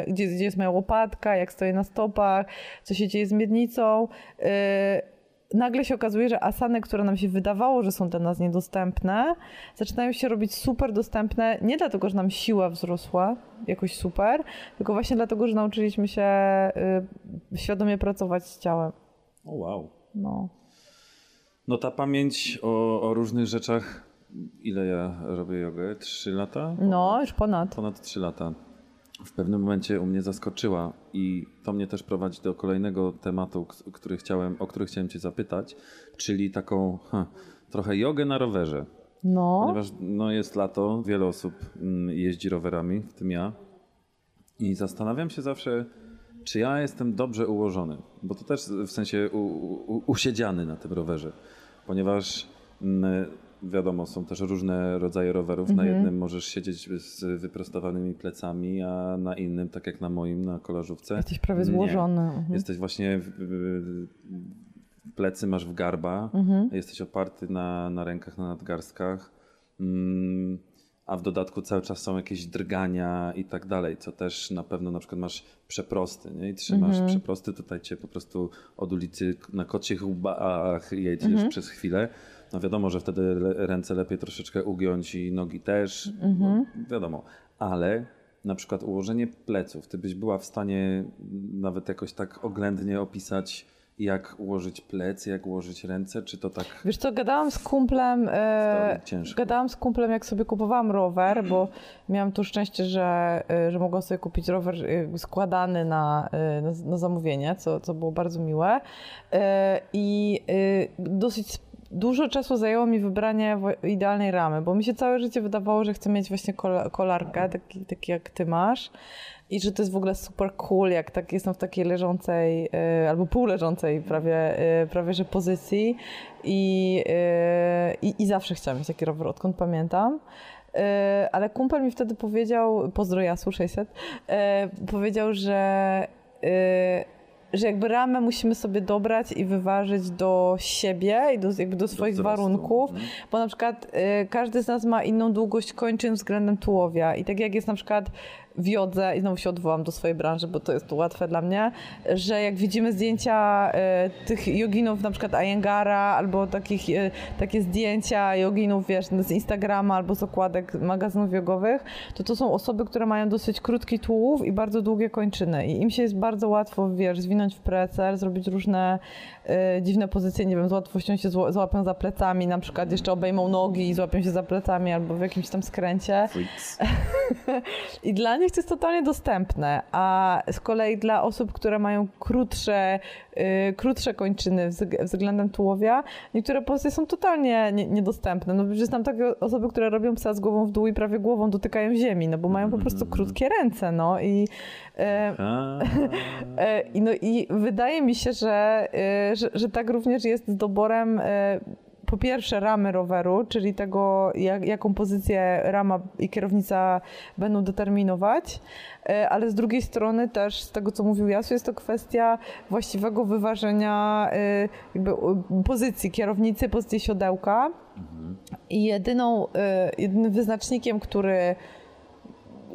gdzie, jest moja łopatka, jak stoję na stopach, co się dzieje z miednicą, y, nagle się okazuje, że asany, które nam się wydawało, że są dla nas niedostępne, zaczynają się robić super dostępne, nie dlatego, że nam siła wzrosła jakoś super, tylko właśnie dlatego, że nauczyliśmy się y, świadomie pracować z ciałem. O wow. No. No ta pamięć o, o różnych rzeczach, ile ja robię jogę? Trzy lata? no, już ponad. Ponad trzy lata. W pewnym momencie u mnie zaskoczyła i to mnie też prowadzi do kolejnego tematu, który chciałem, o który chciałem cię zapytać, czyli taką trochę jogę na rowerze. No, Ponieważ no, jest lato, wiele osób mm, jeździ rowerami, w tym ja. I zastanawiam się zawsze, czy ja jestem dobrze ułożony. Bo to też w sensie u, u, usiedziany na tym rowerze. Ponieważ mm, wiadomo, są też różne rodzaje rowerów. Na jednym możesz siedzieć z wyprostowanymi plecami, a na innym, tak jak na moim, na kolażówce. jesteś prawie złożony. Mhm. Jesteś właśnie, w, w, plecy masz w garba, Mhm. jesteś oparty na, na rękach, na nadgarstkach, mm, a w dodatku cały czas są jakieś drgania i tak dalej, co też na pewno na przykład masz przeprosty, nie? I trzymasz Mhm. przeprosty, tutaj cię po prostu od ulicy na kocich łbach jedziesz Mhm. przez chwilę. No wiadomo, że wtedy ręce lepiej troszeczkę ugiąć i nogi też, Mhm. no, wiadomo, ale na przykład ułożenie pleców, ty byś była w stanie nawet jakoś tak oględnie opisać, jak ułożyć plecy, jak ułożyć ręce, czy to tak Wiesz co, gadałam z kumplem, ciężko. gadałam z kumplem jak sobie kupowałam rower, bo miałam tu szczęście, że, e, że mogłam sobie kupić rower e, składany na, na, na zamówienie, co, co było bardzo miłe i dosyć dużo czasu zajęło mi wybranie idealnej ramy, bo mi się całe życie wydawało, że chcę mieć właśnie kola- kolarkę, taki, taki jak ty masz. I że to jest w ogóle super cool, jak tak jestem w takiej leżącej e, albo półleżącej prawie, e, prawie że pozycji i, e, i, i zawsze chciałam mieć taki rower, odkąd pamiętam. Ale kumpel mi wtedy powiedział, pozdro Jasu 600, e, powiedział, że że jakby ramę musimy sobie dobrać i wyważyć do siebie i do, jakby do swoich wzrostu. warunków, Mhm. bo na przykład y, każdy z nas ma inną długość kończyn względem tułowia i tak jak jest na przykład w jodze, i znowu się odwołam do swojej branży, bo to jest tu łatwe dla mnie, że jak widzimy zdjęcia y, tych joginów, na przykład Ayengara, albo takich, y, takie zdjęcia joginów, wiesz, z Instagrama albo z okładek magazynów jogowych, to to są osoby, które mają dosyć krótki tułów i bardzo długie kończyny. I im się jest bardzo łatwo, wiesz, zwinąć w precel, zrobić różne dziwne pozycje, nie wiem, z łatwością się zła- złapią za plecami, na przykład jeszcze obejmą nogi i złapią się za plecami albo w jakimś tam skręcie. I dla nich to jest totalnie dostępne, a z kolei dla osób, które mają krótsze, y, krótsze kończyny wzg- względem tułowia, niektóre pozycje są totalnie nie, niedostępne. No przecież znam takie osoby, które robią psa z głową w dół i prawie głową dotykają ziemi, no bo mają po prostu krótkie ręce, no i... E, I, no, I wydaje mi się, że, e, że, że tak również jest z doborem e, po pierwsze ramy roweru, czyli tego, jak, jaką pozycję rama i kierownica będą determinować, ale z drugiej strony też z tego, co mówił Jasu, jest to kwestia właściwego wyważenia jakby pozycji kierownicy, pozycji siodełka. I jedyną, jedynym wyznacznikiem, który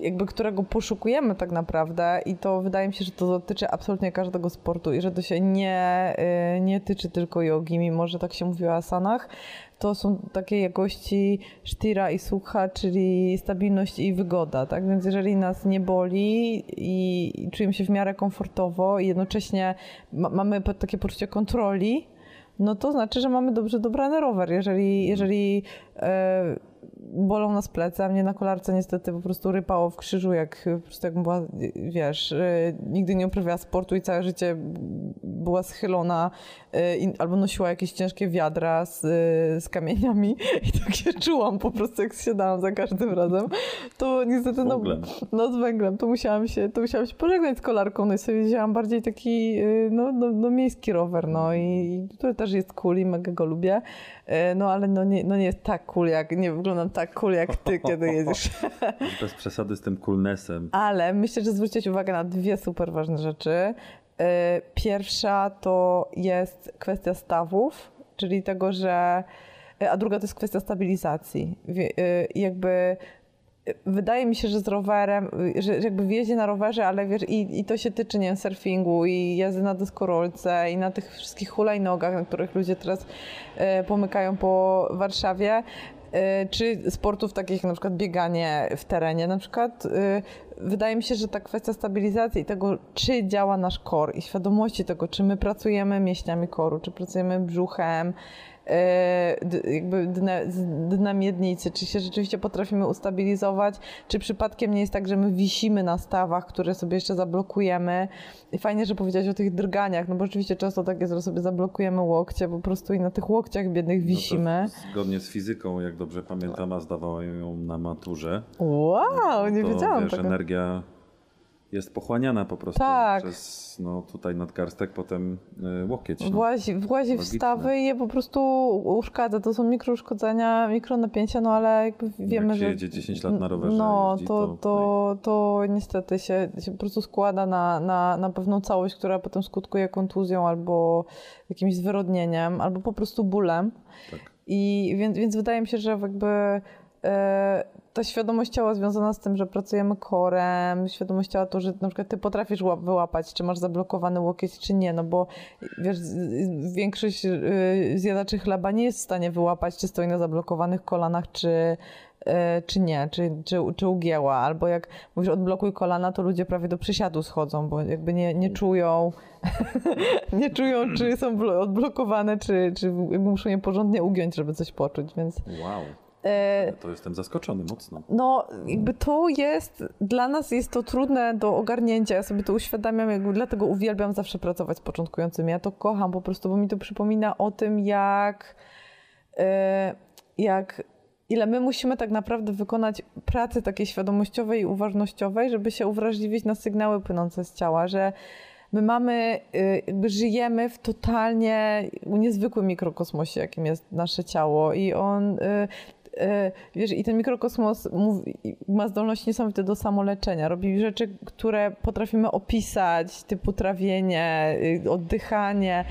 jakby którego poszukujemy tak naprawdę i to wydaje mi się, że to dotyczy absolutnie każdego sportu i że to się nie, y, nie tyczy tylko jogi, mimo że tak się mówi o asanach, to są takie jakości sztira i sukha, czyli stabilność i wygoda, tak? Więc jeżeli nas nie boli i, czujemy się w miarę komfortowo i jednocześnie ma, mamy takie poczucie kontroli, no to znaczy, że mamy dobrze dobrany rower. Jeżeli, jeżeli e, bolą nas plecy, a mnie na kolarce niestety po prostu rypało w krzyżu, jak po prostu była, wiesz, e, nigdy nie uprawiała sportu i całe życie była schylona e, albo nosiła jakieś ciężkie wiadra z, e, z kamieniami i tak się czułam po prostu, jak siadałam za każdym razem, to niestety no, no z węglem, to musiałam się, to musiałam się pożegnać z kolarką, no i sobie wzięłam bardziej taki, no, no, no miejski rower, no i, i który też jest cool i mega go lubię, no ale no nie, no nie jest tak cool, jak, nie wyglądam tak cool jak ty, kiedy jedziesz. bez przesady z tym coolnessem. Ale myślę, że zwrócić uwagę na dwie super ważne rzeczy. Pierwsza to jest kwestia stawów, czyli tego, że. A druga to jest kwestia stabilizacji. Jakby wydaje mi się, że z rowerem, że że jakby w jeździe na rowerze, ale wiesz, i, i to się tyczy, nie wiem, surfingu i jazdy na deskorolce i na tych wszystkich hulajnogach, na których ludzie teraz e, pomykają po Warszawie, e, czy sportów takich jak na przykład bieganie w terenie na przykład. Wydaje mi się, że ta kwestia stabilizacji i tego, czy działa nasz kor i świadomości tego, czy my pracujemy mięśniami koru, czy pracujemy brzuchem, jakby dna, dna miednicy, czy się rzeczywiście potrafimy ustabilizować, czy przypadkiem nie jest tak, że my wisimy na stawach, które sobie jeszcze zablokujemy. I fajnie, że powiedziałeś o tych drganiach, no bo rzeczywiście często tak jest, że sobie zablokujemy łokcie po prostu i na tych łokciach biednych wisimy. No zgodnie z fizyką, jak dobrze pamiętam, a zdawałem ją na maturze. Wow, nie to, wiedziałam wiesz, tego. energia jest pochłaniana po prostu Tak. przez no, tutaj nadgarstek, potem y, łokieć. No. Włazi, włazi w stawy i je po prostu uszkadza. To są mikrouszkodzenia, mikronapięcia, no ale jakby wiemy, jak się że... jedzie 10 lat na rowerze, No, jeździ, to, to- to, to niestety się, się po prostu składa na, na, na pewną całość, która potem skutkuje kontuzją albo jakimś zwyrodnieniem, albo po prostu bólem. Tak. I więc, więc wydaje mi się, że jakby e, ta świadomość ciała związana z tym, że pracujemy korem, świadomość ciała to, że na przykład ty potrafisz łap, wyłapać, czy masz zablokowany łokieć, czy nie, no bo wiesz, większość y, zjadaczy chleba nie jest w stanie wyłapać, czy stoi na zablokowanych kolanach, czy, y, czy nie, czy, czy, czy ugięła, albo jak mówisz odblokuj kolana, to ludzie prawie do przysiadu schodzą, bo jakby nie, nie czują nie czują, czy są blo- odblokowane, czy, czy muszą je porządnie ugiąć, żeby coś poczuć, więc Wow, to jestem zaskoczony mocno. no jakby to jest, dla nas jest to trudne do ogarnięcia, ja sobie to uświadamiam, jakby dlatego uwielbiam zawsze pracować z początkującymi, ja to kocham po prostu, bo mi to przypomina o tym, jak e, jak ile my musimy tak naprawdę wykonać pracy takiej świadomościowej i uważnościowej, żeby się uwrażliwić na sygnały płynące z ciała, że my mamy, y, jakby żyjemy w totalnie niezwykłym mikrokosmosie, jakim jest nasze ciało i on, wiesz, i ten mikrokosmos ma zdolność niesamowite do samoleczenia, robi rzeczy, które potrafimy opisać, typu trawienie, y, oddychanie,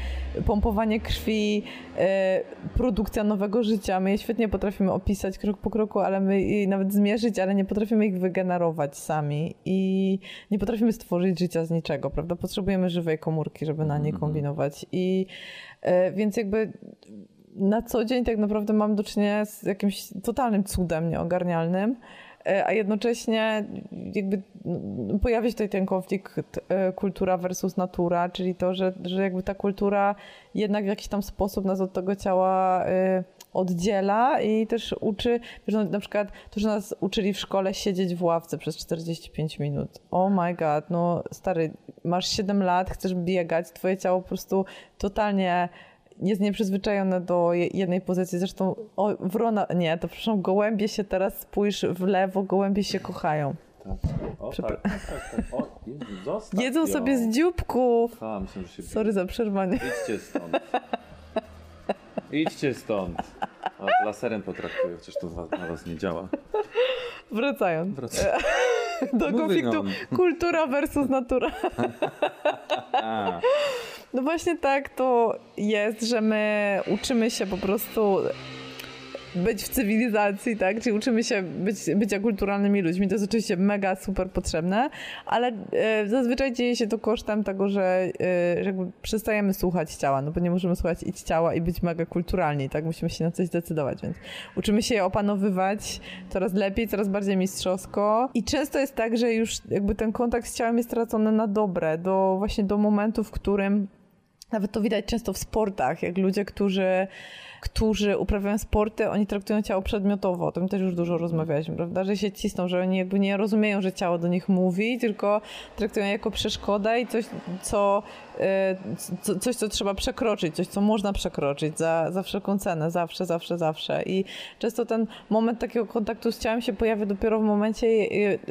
pompowanie krwi, y, produkcja nowego życia. My je świetnie potrafimy opisać krok po kroku, ale my nawet zmierzyć, ale nie potrafimy ich wygenerować sami i nie potrafimy stworzyć życia z niczego, prawda? Potrzebujemy żywej komórki, żeby na niej kombinować i y, więc jakby na co dzień tak naprawdę mam do czynienia z jakimś totalnym cudem nieogarnialnym, e, a jednocześnie jakby no, pojawia się tutaj ten konflikt e, kultura versus natura, czyli to, że, że jakby ta kultura jednak w jakiś tam sposób nas od tego ciała e, oddziela i też uczy, wiesz, no, na przykład to, że nas uczyli w szkole siedzieć w ławce przez 45 minut. Oh my god, no stary, masz 7 lat, chcesz biegać, twoje ciało po prostu totalnie jest nieprzyzwyczajone do je- jednej pozycji. Zresztą o, wrona, nie, to przepraszam, gołębie się teraz, spójrz w lewo, gołębie się kochają. O, Przepra- tak, tak, tak, tak. O, zostaw Jedzą ją. sobie z dzióbków. A, myślę, że się Sorry za przerwanie. Idźcie stąd. Idźcie stąd. A, laserem potraktuję, chociaż to na was nie działa. Wracając Wracam. Do konfliktu on. kultura versus natura. No właśnie tak to jest, że my uczymy się po prostu być w cywilizacji, tak? Czyli uczymy się być, bycia kulturalnymi ludźmi. To jest oczywiście mega super potrzebne, ale e, zazwyczaj dzieje się to kosztem tego, że, e, że przestajemy słuchać ciała, no bo nie możemy słuchać i ciała i być mega kulturalni, tak? Musimy się na coś zdecydować, więc uczymy się je opanowywać coraz lepiej, coraz bardziej mistrzowsko i często jest tak, że już jakby ten kontakt z ciałem jest stracony na dobre, do właśnie do momentu, w którym nawet to widać często w sportach, jak ludzie, którzy, którzy uprawiają sporty, oni traktują ciało przedmiotowo. O tym też już dużo rozmawialiśmy, prawda? Że się cisną, że oni jakby nie rozumieją, że ciało do nich mówi, tylko traktują jako przeszkodę i coś, co, co, coś, co trzeba przekroczyć, coś, co można przekroczyć za, za wszelką cenę, zawsze, zawsze, zawsze. I często ten moment takiego kontaktu z ciałem się pojawia dopiero w momencie,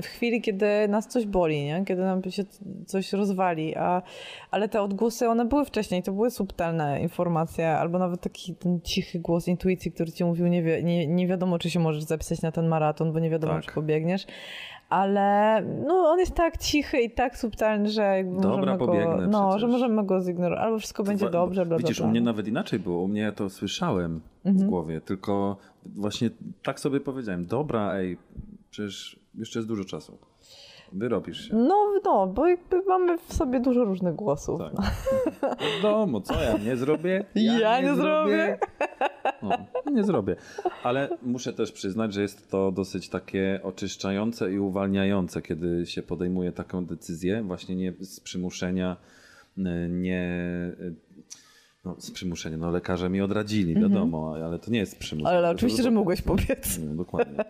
w chwili, kiedy nas coś boli, nie? kiedy nam się coś rozwali. A, ale te odgłosy, one były wcześniej, to były subtelne informacje, albo nawet taki ten cichy głos intuicji, który ci mówił, nie, wie, nie, nie wiadomo, czy się możesz zapisać na ten maraton, bo nie wiadomo, Tak. czy pobiegniesz. Ale no, on jest tak cichy i tak subtelny, że jakby Dobra, możemy go, pobiegnę no, przecież. że możemy go zignorować, albo wszystko będzie dobrze, bla, bla, Widzisz, bla. u mnie nawet inaczej było. U mnie ja to słyszałem w Mhm. głowie, tylko właśnie tak sobie powiedziałem. Dobra, ej, przecież jeszcze jest dużo czasu. Wyrobisz się. No, no, bo jakby mamy w sobie dużo różnych głosów. Tak. W domu, co ja nie zrobię? Ja nie zrobię. No, nie zrobię. Ale muszę też przyznać, że jest to dosyć takie oczyszczające i uwalniające, kiedy się podejmuje taką decyzję, właśnie nie z przymuszenia, y, nie. No, z przymuszenia, no lekarze mi odradzili, wiadomo, ale to nie jest przymus. Mhm. Ale oczywiście, że mogłeś powiedzieć. no, dokładnie.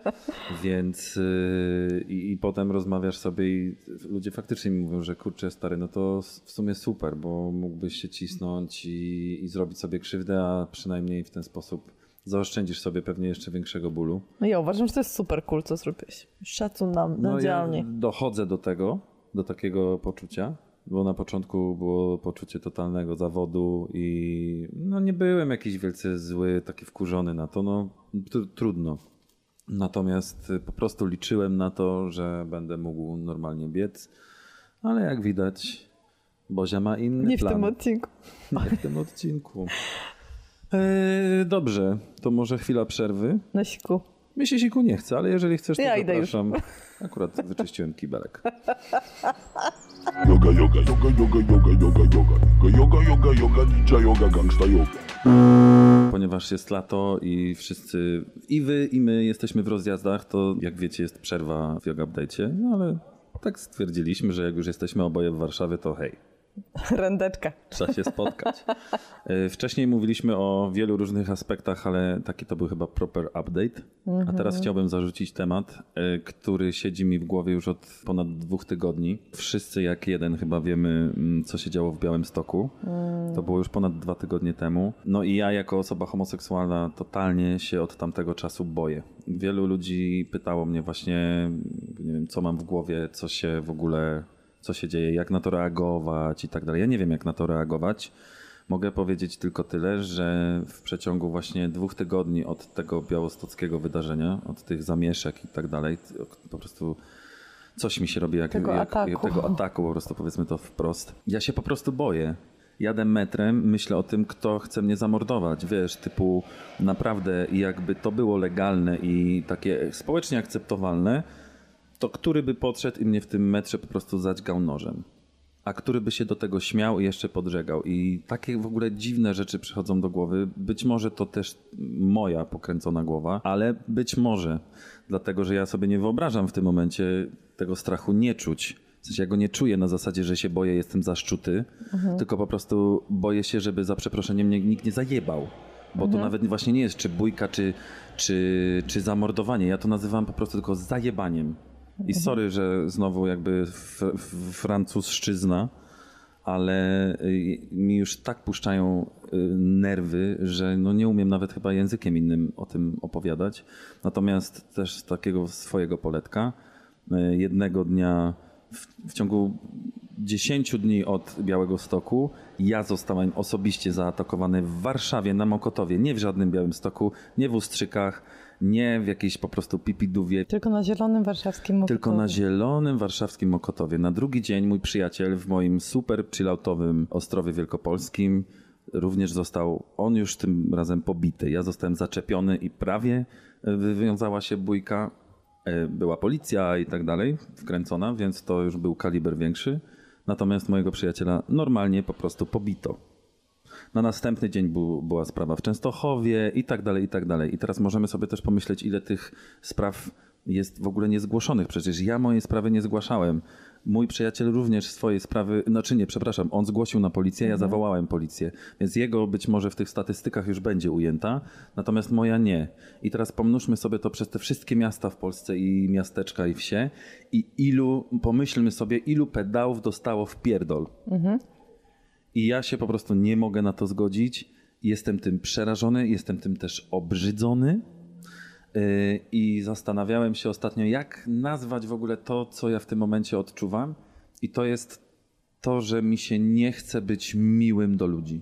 Więc yy, i, potem rozmawiasz sobie i ludzie faktycznie mi mówią, że kurczę stary, no to w sumie super, bo mógłbyś się cisnąć i, i zrobić sobie krzywdę, a przynajmniej w ten sposób zaoszczędzisz sobie pewnie jeszcze większego bólu. No ja uważam, że to jest super cool, co zrobiłeś. Szacun nam na No ja dochodzę do tego, do takiego poczucia, bo na początku było poczucie totalnego zawodu i no nie byłem jakiś wielce zły, taki wkurzony na to, no tr- trudno. Natomiast y, po prostu liczyłem na to, że będę mógł normalnie biec, ale jak widać Bozia ma inny Nie w plan. tym odcinku. Nie w tym odcinku. Eee, dobrze, to może chwila przerwy. Na siku. Mi się siku nie chce, ale jeżeli chcesz, to Ja idę już. zapraszam. Akurat wyczyściłem kibelek. Yoga, yoga, yoga, yoga, yoga, yoga, yoga. Yoga, yoga, yoga, yoga, gangsta yoga. Ponieważ jest lato i wszyscy, i wy, i my jesteśmy w rozjazdach, to jak wiecie, jest przerwa w Yoga Update'cie, no ale tak stwierdziliśmy, że jak już jesteśmy oboje w Warszawie, to hej, Randeczka. trzeba się spotkać. E, Wcześniej mówiliśmy o wielu różnych aspektach, ale taki to był chyba proper update. A teraz chciałbym zarzucić temat, e, który siedzi mi w głowie już od ponad dwóch tygodni. Wszyscy jak jeden chyba wiemy, mm, co się działo w Białymstoku. To było już ponad dwa tygodnie temu. No i ja jako osoba homoseksualna totalnie się od tamtego czasu boję. Wielu ludzi pytało mnie właśnie, nie wiem, co mam w głowie, co się w ogóle co się dzieje, jak na to reagować i tak dalej. Ja nie wiem, jak na to reagować. Mogę powiedzieć tylko tyle, że w przeciągu właśnie dwóch tygodni od tego białostockiego wydarzenia, od tych zamieszek i tak dalej, po prostu coś mi się robi jak Tego jak, ataku. tego ataku, po prostu powiedzmy to wprost. Ja się po prostu boję. Jadę metrem, myślę o tym, kto chce mnie zamordować. Wiesz, typu naprawdę jakby to było legalne i takie społecznie akceptowalne, to który by podszedł i mnie w tym metrze po prostu zadźgał nożem. A który by się do tego śmiał i jeszcze podżegał. I takie w ogóle dziwne rzeczy przychodzą do głowy. Być może to też moja pokręcona głowa, ale być może dlatego, że ja sobie nie wyobrażam w tym momencie tego strachu nie czuć. W sensie ja go nie czuję na zasadzie, że się boję, jestem zaszczuty, tylko po prostu boję się, żeby za przeproszeniem mnie nikt nie zajebał. Bo to nawet właśnie nie jest czy bójka, czy, czy, czy zamordowanie. Ja to nazywam po prostu tylko zajebaniem. I sorry, że znowu jakby f- f- francuzszczyzna, ale y, mi już tak puszczają y, nerwy, że no nie umiem nawet chyba językiem innym o tym opowiadać. Natomiast też takiego swojego poletka, y, jednego dnia w, w ciągu 10 dni od Białego Stoku ja zostałem osobiście zaatakowany w Warszawie na Mokotowie, nie w żadnym Białym Stoku, nie w Ustrzykach, nie w jakiejś po prostu pipidówie, Tylko na zielonym warszawskim tylko Mokotowie. na zielonym warszawskim Mokotowie. Na drugi dzień mój przyjaciel w moim super chilloutowym Ostrowie Wielkopolskim również został, on już tym razem pobity. Ja zostałem zaczepiony i prawie e, wywiązała się bójka. E, Była policja i tak dalej wkręcona, więc to już był kaliber większy. Natomiast mojego przyjaciela normalnie po prostu pobito. Na następny dzień był, była sprawa w Częstochowie i tak dalej, i tak dalej. I teraz możemy sobie też pomyśleć, ile tych spraw jest w ogóle niezgłoszonych. Przecież ja mojej sprawy nie zgłaszałem. Mój przyjaciel również swojej sprawy, znaczy nie, przepraszam, on zgłosił na policję, ja zawołałem policję, więc jego być może w tych statystykach już będzie ujęta, natomiast moja nie. I teraz pomnóżmy sobie to przez te wszystkie miasta w Polsce i miasteczka i wsie i ilu, pomyślmy sobie, ilu pedałów dostało w pierdol. I ja się po prostu nie mogę na to zgodzić. Jestem tym przerażony, jestem tym też obrzydzony. Yy, I zastanawiałem się ostatnio, jak nazwać w ogóle to, co ja w tym momencie odczuwam. I to jest to, że mi się nie chce być miłym do ludzi.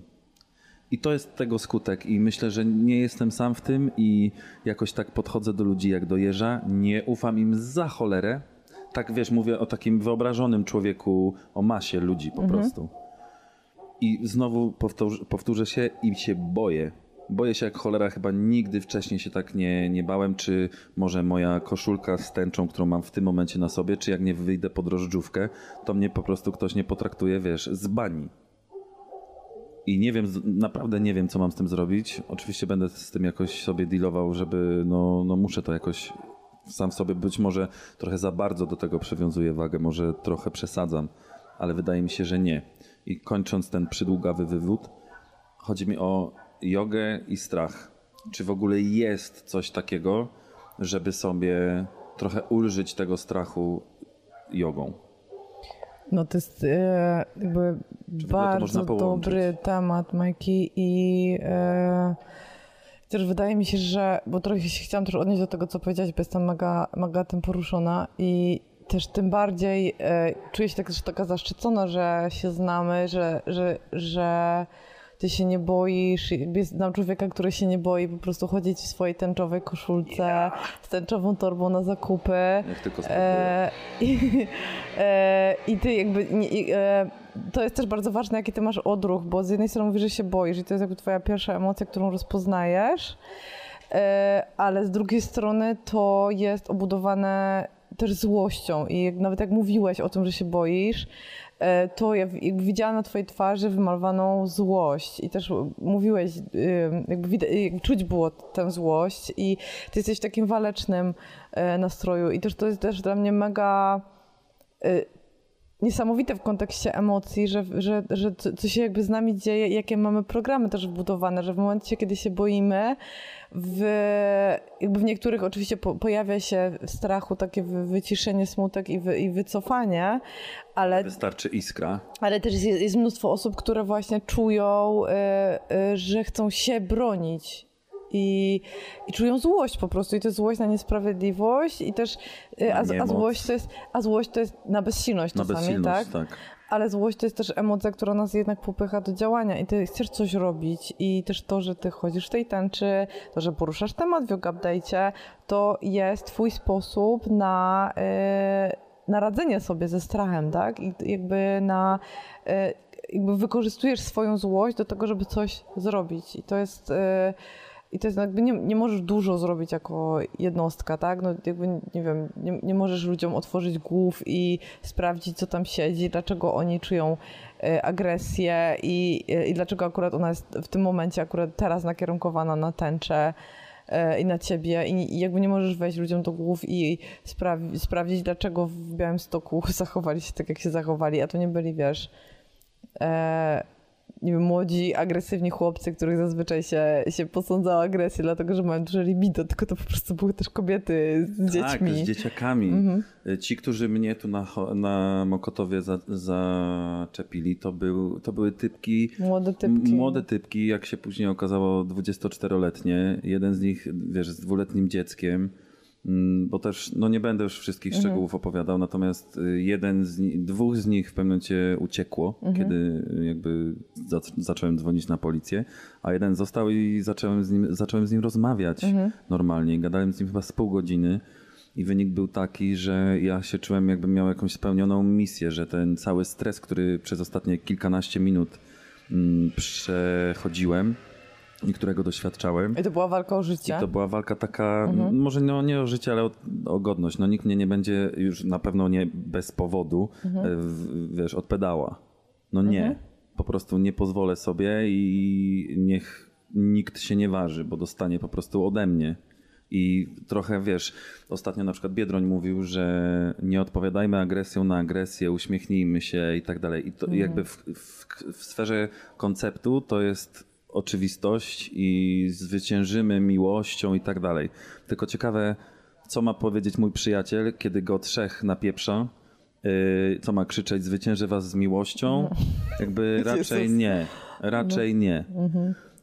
I to jest tego skutek. I myślę, że nie jestem sam w tym i jakoś tak podchodzę do ludzi jak do jeża. Nie ufam im za cholerę. tak wiesz, mówię o takim wyobrażonym człowieku, o masie ludzi po prostu. I znowu powtórzę, powtórzę się i się boję. Boję się jak cholera, chyba nigdy wcześniej się tak nie, nie bałem, czy może moja koszulka z tęczą, którą mam w tym momencie na sobie, czy jak nie wyjdę po drożdżówkę, to mnie po prostu ktoś nie potraktuje, wiesz, z bani. I nie wiem, naprawdę nie wiem, co mam z tym zrobić. Oczywiście będę z tym jakoś sobie dealował, żeby, no, no muszę to jakoś sam sobie, być może trochę za bardzo do tego przywiązuję wagę, może trochę przesadzam, ale wydaje mi się, że nie. I kończąc ten przydługawy wywód, chodzi mi o jogę i strach. Czy w ogóle jest coś takiego, żeby sobie trochę ulżyć tego strachu jogą? No to jest e, jakby to bardzo dobry temat, Majki i e, też wydaje mi się, że, bo trochę się chciałam też odnieść do tego, co powiedziałeś, bo jestem mega, mega tym poruszona i też tym bardziej e, czuję się tak, że taka zaszczycona, że się znamy, że, że, że ty się nie boisz. Znam człowieka, który się nie boi po prostu chodzić w swojej tęczowej koszulce, z tęczową torbą na zakupy. Jak tylko. E, i, e, I ty jakby, nie, i, e, to jest też bardzo ważne, jaki ty masz odruch, bo z jednej strony mówisz, że się boisz i to jest jakby twoja pierwsza emocja, którą rozpoznajesz, e, ale z drugiej strony to jest obudowane też złością. I nawet jak mówiłeś o tym, że się boisz, e, to ja widziałam na twojej twarzy wymalowaną złość. I też mówiłeś, y, jakby widać, jakby czuć było tę złość. I ty jesteś w takim walecznym e, nastroju. I też to jest też dla mnie mega e, niesamowite w kontekście emocji, że, że, że co się jakby z nami dzieje, jakie mamy programy też wbudowane, że w momencie, kiedy się boimy, w, jakby w niektórych oczywiście po, pojawia się w strachu takie wy, wyciszenie, smutek i, wy, i wycofanie, ale Wystarczy iskra. ale też jest, jest mnóstwo osób, które właśnie czują, y, y, że chcą się bronić. I, I czują złość po prostu. I to jest złość na niesprawiedliwość, i też. y, A, z- a, złość to jest, a złość to jest na bezsilność Na czasami, bezsilność, tak? tak. Ale złość to jest też emocja, która nas jednak popycha do działania i ty chcesz coś robić i też to, że ty chodzisz w tej tęczy, to, że poruszasz temat w Yoga Update'cie, to jest twój sposób na, yy, na radzenie sobie ze strachem, tak? I jakby na... Yy, jakby wykorzystujesz swoją złość do tego, żeby coś zrobić i to jest... I to jest jakby nie, nie możesz dużo zrobić jako jednostka, tak? No jakby, nie wiem, nie, nie możesz ludziom otworzyć głów i sprawdzić, co tam siedzi, dlaczego oni czują e, agresję i, e, i dlaczego akurat ona jest w tym momencie, akurat teraz nakierunkowana na tęczę e, i na ciebie i, jakby nie możesz wejść ludziom do głów i sprawi, sprawdzić, dlaczego w Białymstoku zachowali się tak, jak się zachowali, a to nie byli, wiesz, nie wiem, młodzi, agresywni chłopcy, których zazwyczaj się, się posądza o agresję, dlatego że mają duże libido, tylko to po prostu były też kobiety z dziećmi. Tak, z dzieciakami. Mhm. Ci, którzy mnie tu na, na Mokotowie za, zaczepili, to, był, to były typki, Młode typki. młode typki, jak się później okazało, 24-letnie. Jeden z nich, wiesz, z dwuletnim dzieckiem. Mm, Bo też, no nie będę już wszystkich Mhm. szczegółów opowiadał, natomiast y, jeden z dwóch z nich w pewnym momencie uciekło, Mhm. kiedy y, jakby zac- zacząłem dzwonić na policję, a jeden został i zacząłem z nim, zacząłem z nim rozmawiać Mhm. normalnie. Gadałem z nim chyba z pół godziny i wynik był taki, że ja się czułem jakbym miał jakąś spełnioną misję, że ten cały stres, który przez ostatnie kilkanaście minut mm, przechodziłem którego doświadczałem, I to była walka o życie. i to była walka taka, m, może no, nie o życie, ale o, o godność. No, nikt mnie nie będzie już na pewno nie bez powodu, e, w, wiesz, odpedała. No nie. Po prostu nie pozwolę sobie i niech nikt się nie waży, bo dostanie po prostu ode mnie. I trochę wiesz, ostatnio na przykład Biedroń mówił, że nie odpowiadajmy agresją na agresję, uśmiechnijmy się i tak dalej. I to jakby w, w, w sferze konceptu to jest oczywistość i zwyciężymy miłością i tak dalej. Tylko ciekawe, co ma powiedzieć mój przyjaciel, kiedy go trzech napieprza, yy, co ma krzyczeć, zwyciężę was z miłością? Jakby raczej nie, raczej nie.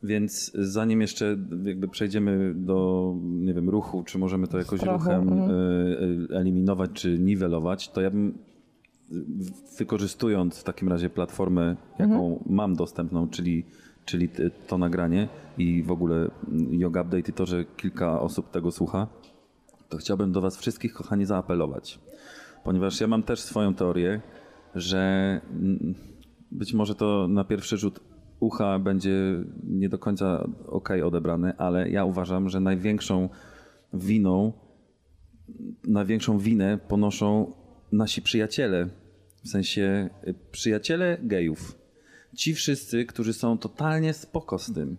Więc zanim jeszcze jakby przejdziemy do, nie wiem, ruchu, czy możemy to jakoś Strachu, ruchem mhm. y, y, eliminować, czy niwelować, to ja bym wykorzystując w takim razie platformę, jaką mam dostępną, czyli, czyli to nagranie i w ogóle Yoga Update i to, że kilka osób tego słucha, to chciałbym do Was wszystkich, kochani, zaapelować, ponieważ ja mam też swoją teorię, że mm, być może to na pierwszy rzut ucha będzie nie do końca ok odebrane, ale ja uważam, że największą winą, największą winę ponoszą nasi przyjaciele, w sensie przyjaciele gejów. Ci wszyscy, którzy są totalnie spoko z tym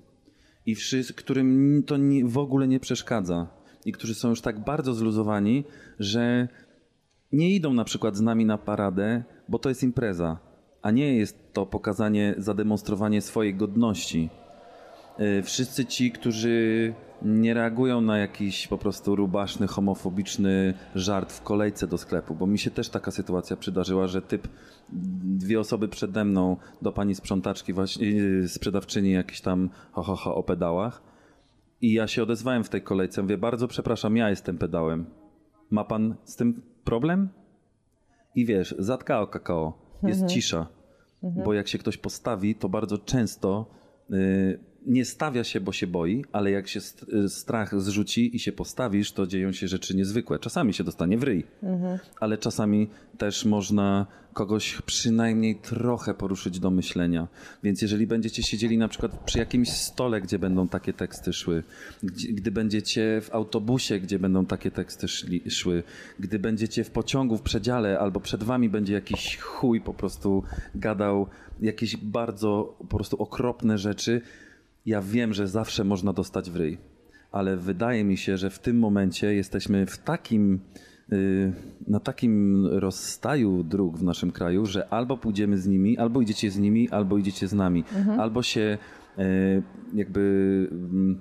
i wszyscy, którym to nie, w ogóle nie przeszkadza i którzy są już tak bardzo zluzowani, że nie idą na przykład z nami na paradę, bo to jest impreza, a nie jest to pokazanie, zademonstrowanie swojej godności. Y, Wszyscy ci, którzy nie reagują na jakiś po prostu rubaszny, homofobiczny żart w kolejce do sklepu, bo mi się też taka sytuacja przydarzyła, że typ dwie osoby przede mną do pani sprzątaczki, właśnie yy, sprzedawczyni jakiś tam ho, ho, ho o pedałach i ja się odezwałem w tej kolejce, mówię, bardzo przepraszam, ja jestem pedałem. Ma pan z tym problem? I wiesz, zatkao kakao, jest cisza. Bo jak się ktoś postawi, to bardzo często y, nie stawia się, bo się boi, ale jak się y, strach zrzuci i się postawisz, to dzieją się rzeczy niezwykłe. Czasami się dostanie w ryj, ale czasami też można kogoś przynajmniej trochę poruszyć do myślenia. Więc jeżeli będziecie siedzieli na przykład przy jakimś stole, gdzie będą takie teksty szły, gdy będziecie w autobusie, gdzie będą takie teksty szli, szły, gdy będziecie w pociągu, w przedziale, albo przed wami będzie jakiś chuj po prostu gadał jakieś bardzo po prostu okropne rzeczy, ja wiem, że zawsze można dostać w ryj, ale wydaje mi się, że w tym momencie jesteśmy w takim, y, na takim rozstaju dróg w naszym kraju, że albo pójdziemy z nimi, albo idziecie z nimi, albo idziecie z nami. Albo się y, jakby mm,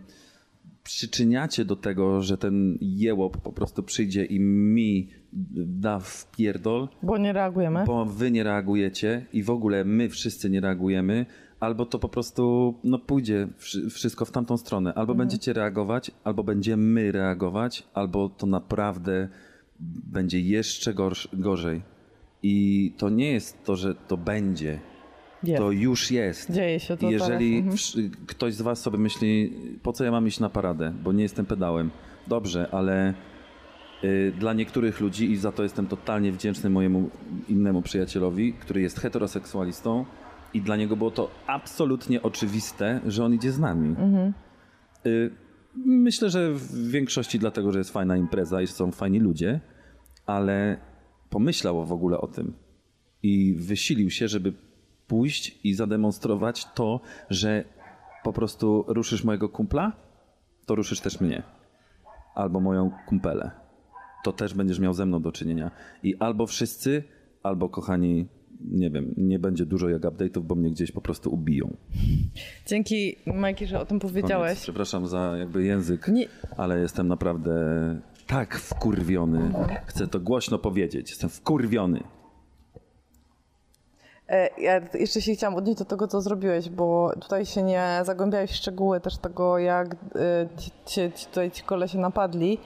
przyczyniacie do tego, że ten jełop po prostu przyjdzie i mi da w pierdol, Bo nie reagujemy. bo wy nie reagujecie i w ogóle my wszyscy nie reagujemy, albo to po prostu no, pójdzie wszy- wszystko w tamtą stronę. Albo będziecie reagować, albo będziemy my reagować, albo to naprawdę będzie jeszcze gorsz, gorzej. I to nie jest to, że to będzie. Jest. To już jest. Dzieje się to Jeżeli. Mhm. ktoś z was sobie myśli, po co ja mam iść na paradę, bo nie jestem pedałem. Dobrze, ale y, dla niektórych ludzi, i za to jestem totalnie wdzięczny mojemu innemu przyjacielowi, który jest heteroseksualistą i dla niego było to absolutnie oczywiste, że on idzie z nami. Y, myślę, że w większości dlatego, że jest fajna impreza i są fajni ludzie, ale pomyślał w ogóle o tym i wysilił się, żeby pójść i zademonstrować to, że po prostu ruszysz mojego kumpla, to ruszysz też mnie. Albo moją kumpelę. To też będziesz miał ze mną do czynienia. I albo wszyscy, albo kochani, nie wiem, nie będzie dużo jak update'ów, bo mnie gdzieś po prostu ubiją. Dzięki, Majki, że o tym Koniec. powiedziałeś. Przepraszam za jakby język, Nie- ale jestem naprawdę tak wkurwiony. Chcę to głośno powiedzieć. Jestem wkurwiony. E, Ja jeszcze się chciałam odnieść do tego, co zrobiłeś, bo tutaj się nie zagłębiałeś w szczegóły też tego, jak e, ci, ci, ci tutaj ci kolesie napadli.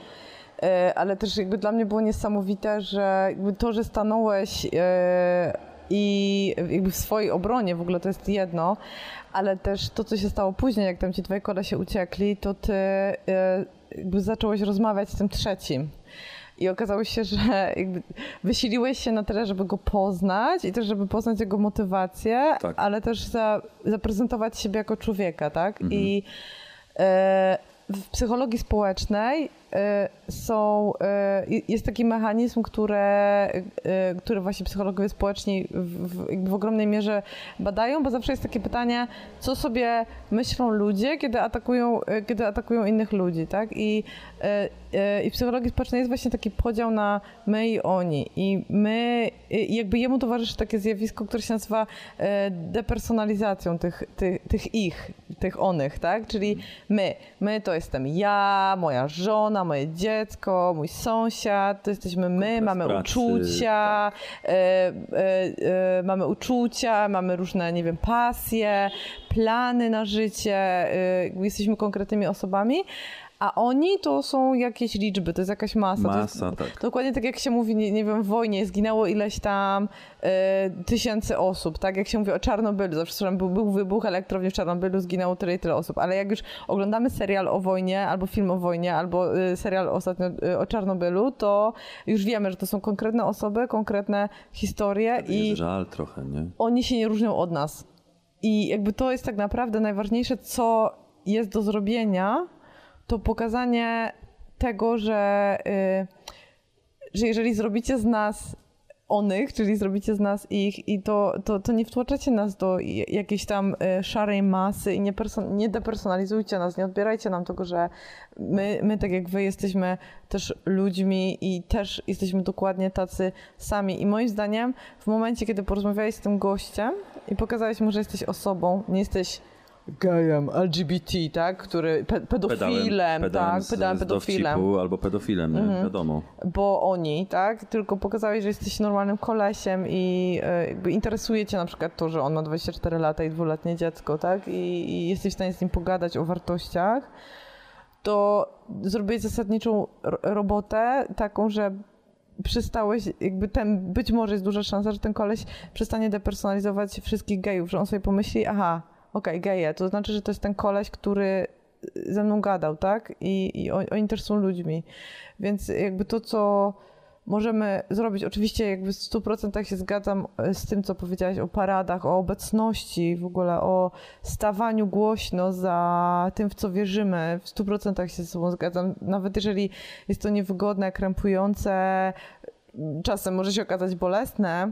E, Ale też jakby dla mnie było niesamowite, że to, że stanąłeś i jakby w swojej obronie w ogóle to jest jedno, ale też to, co się stało później, jak tam ci twoi kolesie uciekli, to ty e, jakby zacząłeś rozmawiać z tym trzecim. I okazało się, że wysiliłeś się na tyle, żeby go poznać i też, żeby poznać jego motywację, Tak. ale też za, zaprezentować siebie jako człowieka, tak? I e, w psychologii społecznej są, e, jest taki mechanizm, które, e, które właśnie psychologowie społeczni w, w, ogromnej mierze badają, bo zawsze jest takie pytanie, co sobie myślą ludzie, kiedy atakują, kiedy atakują innych ludzi, tak? I, I w psychologii społecznej jest właśnie taki podział na my i oni. I my, jakby jemu towarzyszy takie zjawisko, które się nazywa depersonalizacją tych, tych, tych ich, tych onych, tak? Czyli my. My to jestem ja, moja żona, moje dziecko, mój sąsiad, to jesteśmy my, mamy pracy, uczucia, e, e, e, mamy uczucia, mamy różne, nie wiem, pasje, plany na życie, jesteśmy konkretnymi osobami, a oni to są jakieś liczby, to jest jakaś masa. to jest, Masa, tak. Dokładnie tak jak się mówi, nie, nie wiem, w wojnie zginęło ileś tam y, tysięcy osób, tak jak się mówi o Czarnobylu, zawsze słyszałam, był, był wybuch elektrowni w Czarnobylu, zginęło tyle i tyle osób, ale jak już oglądamy serial o wojnie, albo film o wojnie, albo y, serial ostatnio y, o Czarnobylu, to już wiemy, że to są konkretne osoby, konkretne historie i Jest żal trochę, nie? oni się nie różnią od nas. I jakby to jest tak naprawdę najważniejsze, co jest do zrobienia, to pokazanie tego, że, y, że jeżeli zrobicie z nas onych, czyli zrobicie z nas ich i to, to, to nie wtłaczacie nas do jakiejś tam y, szarej masy i nie, nie depersonalizujcie nas, nie odbierajcie nam tego, że my, my, tak jak wy, jesteśmy też ludźmi i też jesteśmy dokładnie tacy sami. I moim zdaniem w momencie, kiedy porozmawiałeś z tym gościem i pokazałeś mu, że jesteś osobą, nie jesteś gejem, LGBT, tak, który pe- pedofilem, tak, z- pedałem, z pedofilem albo pedofilem, nie? Mhm. wiadomo. bo oni, tak? Tylko pokazałeś, że jesteś normalnym kolesiem i e, jakby interesuje cię na przykład to, że on ma 24 lata i dwuletnie dziecko, tak? I, I jesteś w stanie z nim pogadać o wartościach, to zrobiłeś zasadniczą ro- robotę taką, że przestałeś, jakby ten, być może jest duża szansa, że ten koleś przestanie depersonalizować wszystkich gejów, że on sobie pomyśli, aha, okej, geje, to znaczy, że to jest ten koleś, który ze mną gadał, tak? I, i on- oni też są ludźmi. Więc jakby to, co możemy zrobić, oczywiście jakby w 100% się zgadzam e, z tym, co powiedziałaś o paradach, o obecności, w ogóle o stawaniu głośno za tym, w co wierzymy. W 100% się z sobą zgadzam. Nawet jeżeli jest to niewygodne, krępujące, czasem może się okazać bolesne,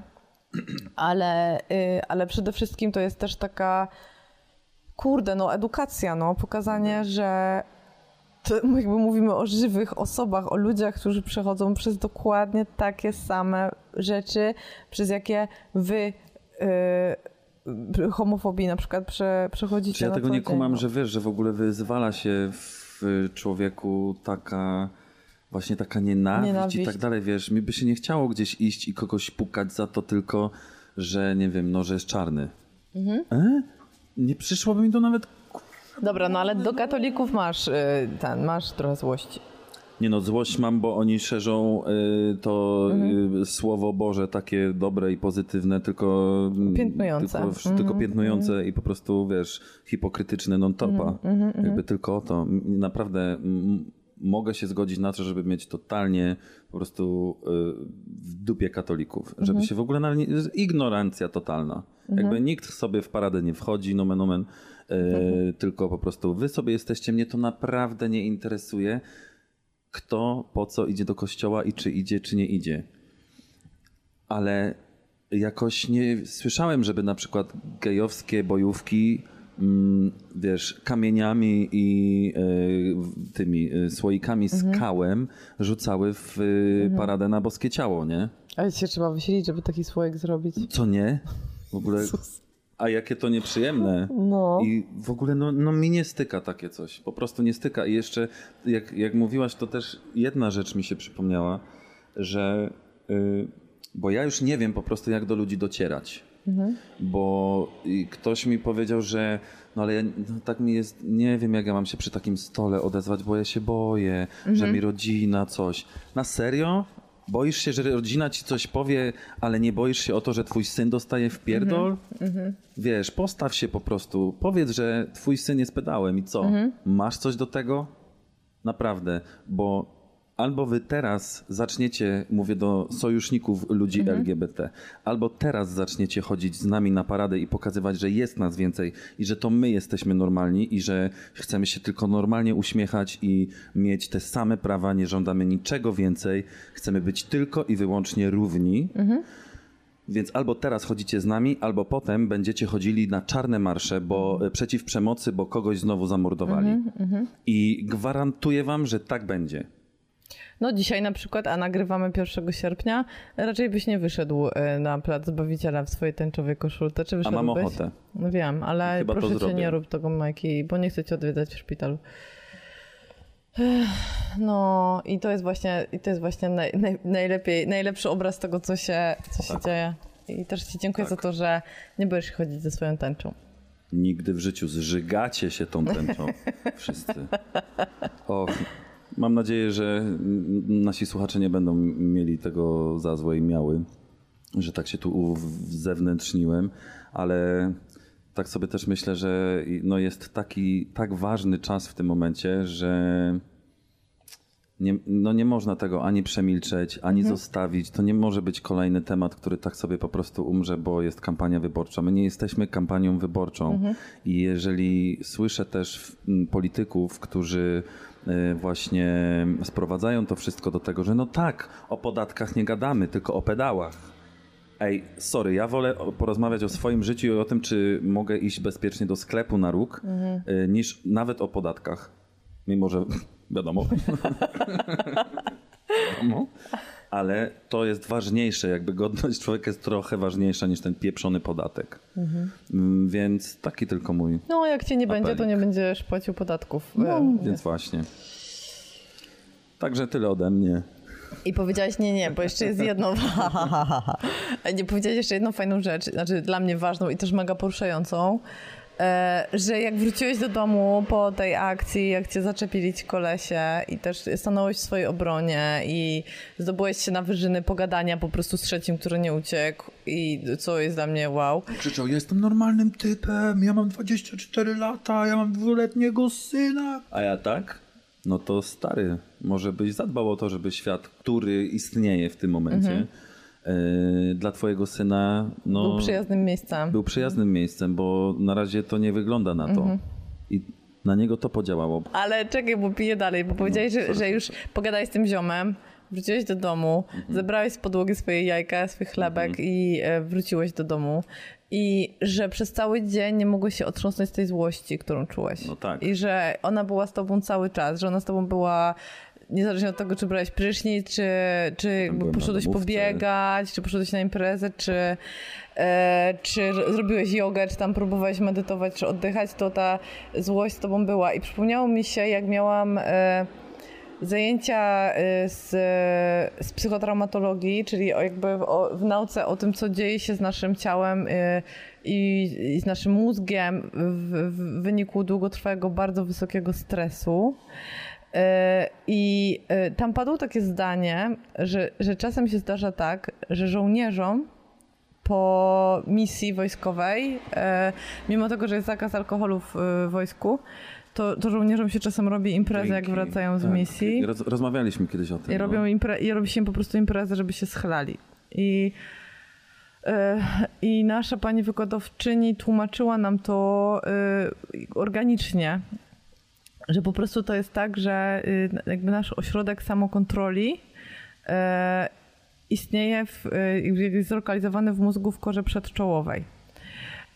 ale, y, ale przede wszystkim to jest też taka kurde, no edukacja, no, pokazanie, że to jakby mówimy o żywych osobach, o ludziach, którzy przechodzą przez dokładnie takie same rzeczy, przez jakie wy y, homofobii na przykład prze, przechodzicie Czy ja tego nie kumam, no. że wiesz, że w ogóle wyzwala się w człowieku taka właśnie taka nienawiść, Nienawiść. i tak dalej, wiesz, mi by się nie chciało gdzieś iść i kogoś pukać za to tylko, że nie wiem, no, że jest czarny. Mhm. E? Nie przyszłoby mi to nawet Dobra, no ale do katolików masz y, ten, masz trochę złości. Nie no, złość mam, bo oni szerzą y, to Mhm. y, słowo Boże takie dobre i pozytywne, tylko mm, Piętnujące. tylko, Mhm, tylko piętnujące i po prostu, wiesz, hipokrytyczne non-topa. Mhm, Jakby tylko o to. Naprawdę m- mogę się zgodzić na to, żeby mieć totalnie po prostu y, w dupie katolików. Żeby Mhm. się w ogóle nawet nie, ignorancja totalna. Jakby nikt sobie w paradę nie wchodzi, nomen omen, y, Mhm. tylko po prostu wy sobie jesteście, mnie to naprawdę nie interesuje kto po co idzie do kościoła i czy idzie, czy nie idzie. Ale jakoś nie słyszałem, żeby na przykład gejowskie bojówki, wiesz, kamieniami i e, tymi e, słoikami z kałem rzucały w e, paradę na boskie ciało, nie? Ale się trzeba wysilić, żeby taki słoik zrobić. Co nie? W ogóle. A jakie to nieprzyjemne. No. I w ogóle no, no mi nie styka takie coś. Po prostu nie styka. I jeszcze jak, jak mówiłaś, to też jedna rzecz mi się przypomniała, że y, bo ja już nie wiem po prostu jak do ludzi docierać. Bo i ktoś mi powiedział, że no ale ja, no tak mi jest, nie wiem jak ja mam się przy takim stole odezwać, bo ja się boję, że mi rodzina coś. Na serio? Boisz się, że rodzina ci coś powie, ale nie boisz się o to, że twój syn dostaje w pierdol? Wiesz, postaw się po prostu. Powiedz, że twój syn jest pedałem i co? Masz coś do tego? Naprawdę, bo albo wy teraz zaczniecie, mówię do sojuszników ludzi LGBT, albo teraz zaczniecie chodzić z nami na paradę i pokazywać, że jest nas więcej i że to my jesteśmy normalni i że chcemy się tylko normalnie uśmiechać i mieć te same prawa, nie żądamy niczego więcej, chcemy być tylko i wyłącznie równi. Więc albo teraz chodzicie z nami, albo potem będziecie chodzili na czarne marsze, bo e, przeciw przemocy, bo kogoś znowu zamordowali. I gwarantuję wam, że tak będzie. No dzisiaj na przykład, a nagrywamy 1 sierpnia, raczej byś nie wyszedł e, na plac Zbawiciela w swojej tęczowej koszulce, czy A wyszedłbyś? mam ochotę. No wiem, ale Chyba proszę cię nie rób tego Majki, bo nie chcę cię odwiedzać w szpitalu. No i to jest właśnie, i to jest właśnie naj, naj, najlepiej, najlepszy obraz tego, co się, co się Tak. dzieje. I też ci dziękuję za to, że nie boisz się chodzić ze swoją tęczą. Nigdy w życiu zżygacie się tą tęczą wszyscy. O, mam nadzieję, że nasi słuchacze nie będą mieli tego za złe i miały, że tak się tu zewnętrzniłem, ale tak sobie też myślę, że no jest taki tak ważny czas w tym momencie, że nie, no nie można tego ani przemilczeć, ani zostawić. To nie może być kolejny temat, który tak sobie po prostu umrze, bo jest kampania wyborcza. My nie jesteśmy kampanią wyborczą. I jeżeli słyszę też polityków, którzy właśnie sprowadzają to wszystko do tego, że no tak, o podatkach nie gadamy, tylko o pedałach. Ej, sorry, ja wolę porozmawiać o swoim życiu i o tym, czy mogę iść bezpiecznie do sklepu na róg, y, niż nawet o podatkach. Mimo, że wiadomo. wiadomo. Ale to jest ważniejsze, jakby godność człowieka jest trochę ważniejsza niż ten pieprzony podatek. Mm, Więc taki tylko mój. No, jak cię nie będzie, to Apelik. nie będziesz płacił podatków. No, E, więc właśnie. Także tyle ode mnie. I powiedziałaś nie, nie, bo jeszcze jest jedno. nie powiedziałaś jeszcze jedną fajną rzecz, znaczy dla mnie ważną i też mega poruszającą. E, że jak wróciłeś do domu po tej akcji, jak cię zaczepili ci kolesie i też stanąłeś w swojej obronie i zdobyłeś się na wyżyny pogadania po prostu z trzecim, który nie uciekł i co jest dla mnie wow. Krzyczał, jestem normalnym typem, ja mam 24 lata, ja mam dwuletniego syna. A ja tak? No to stary, może byś zadbał o to, żeby świat, który istnieje w tym momencie, e, dla twojego syna no, Był przyjaznym miejscem. był przyjaznym miejscem, bo na razie to nie wygląda na to. I na niego to podziałało. Ale czekaj, bo piję dalej, bo powiedziałeś, że, że już pogadałeś z tym ziomem, wróciłeś do domu, zebrałeś z podłogi swoje jajka, swój chlebek i e, wróciłeś do domu. I że przez cały dzień nie mogłeś się otrząsnąć z tej złości, którą czułeś. No tak. I że ona była z tobą cały czas, że ona z tobą była niezależnie od tego, czy brałeś prysznic, czy, czy jakby poszedłeś pobiegać, czy poszedłeś na imprezę, czy, e, czy zrobiłeś jogę, czy tam próbowałeś medytować, czy oddychać, to ta złość z tobą była. I przypomniało mi się, jak miałam e, zajęcia e, z, z psychotraumatologii, czyli jakby w, o, w nauce o tym, co dzieje się z naszym ciałem e, i, i z naszym mózgiem w, w wyniku długotrwałego, bardzo wysokiego stresu. E, I e, tam padło takie zdanie, że, że czasem się zdarza tak, że żołnierzom po misji wojskowej, e, mimo tego, że jest zakaz alkoholu w wojsku, to, to żołnierzom się czasem robi imprezę, jak wracają z Tak. misji. Roz, rozmawialiśmy kiedyś o tym. I, robią no. impre- I robi się im po prostu imprezę, żeby się schlali. I, e, I nasza pani wykładowczyni tłumaczyła nam to e, organicznie, że po prostu to jest tak, że y, jakby nasz ośrodek samokontroli e, istnieje, w, y, jest zlokalizowany w mózgu w korze przedczołowej.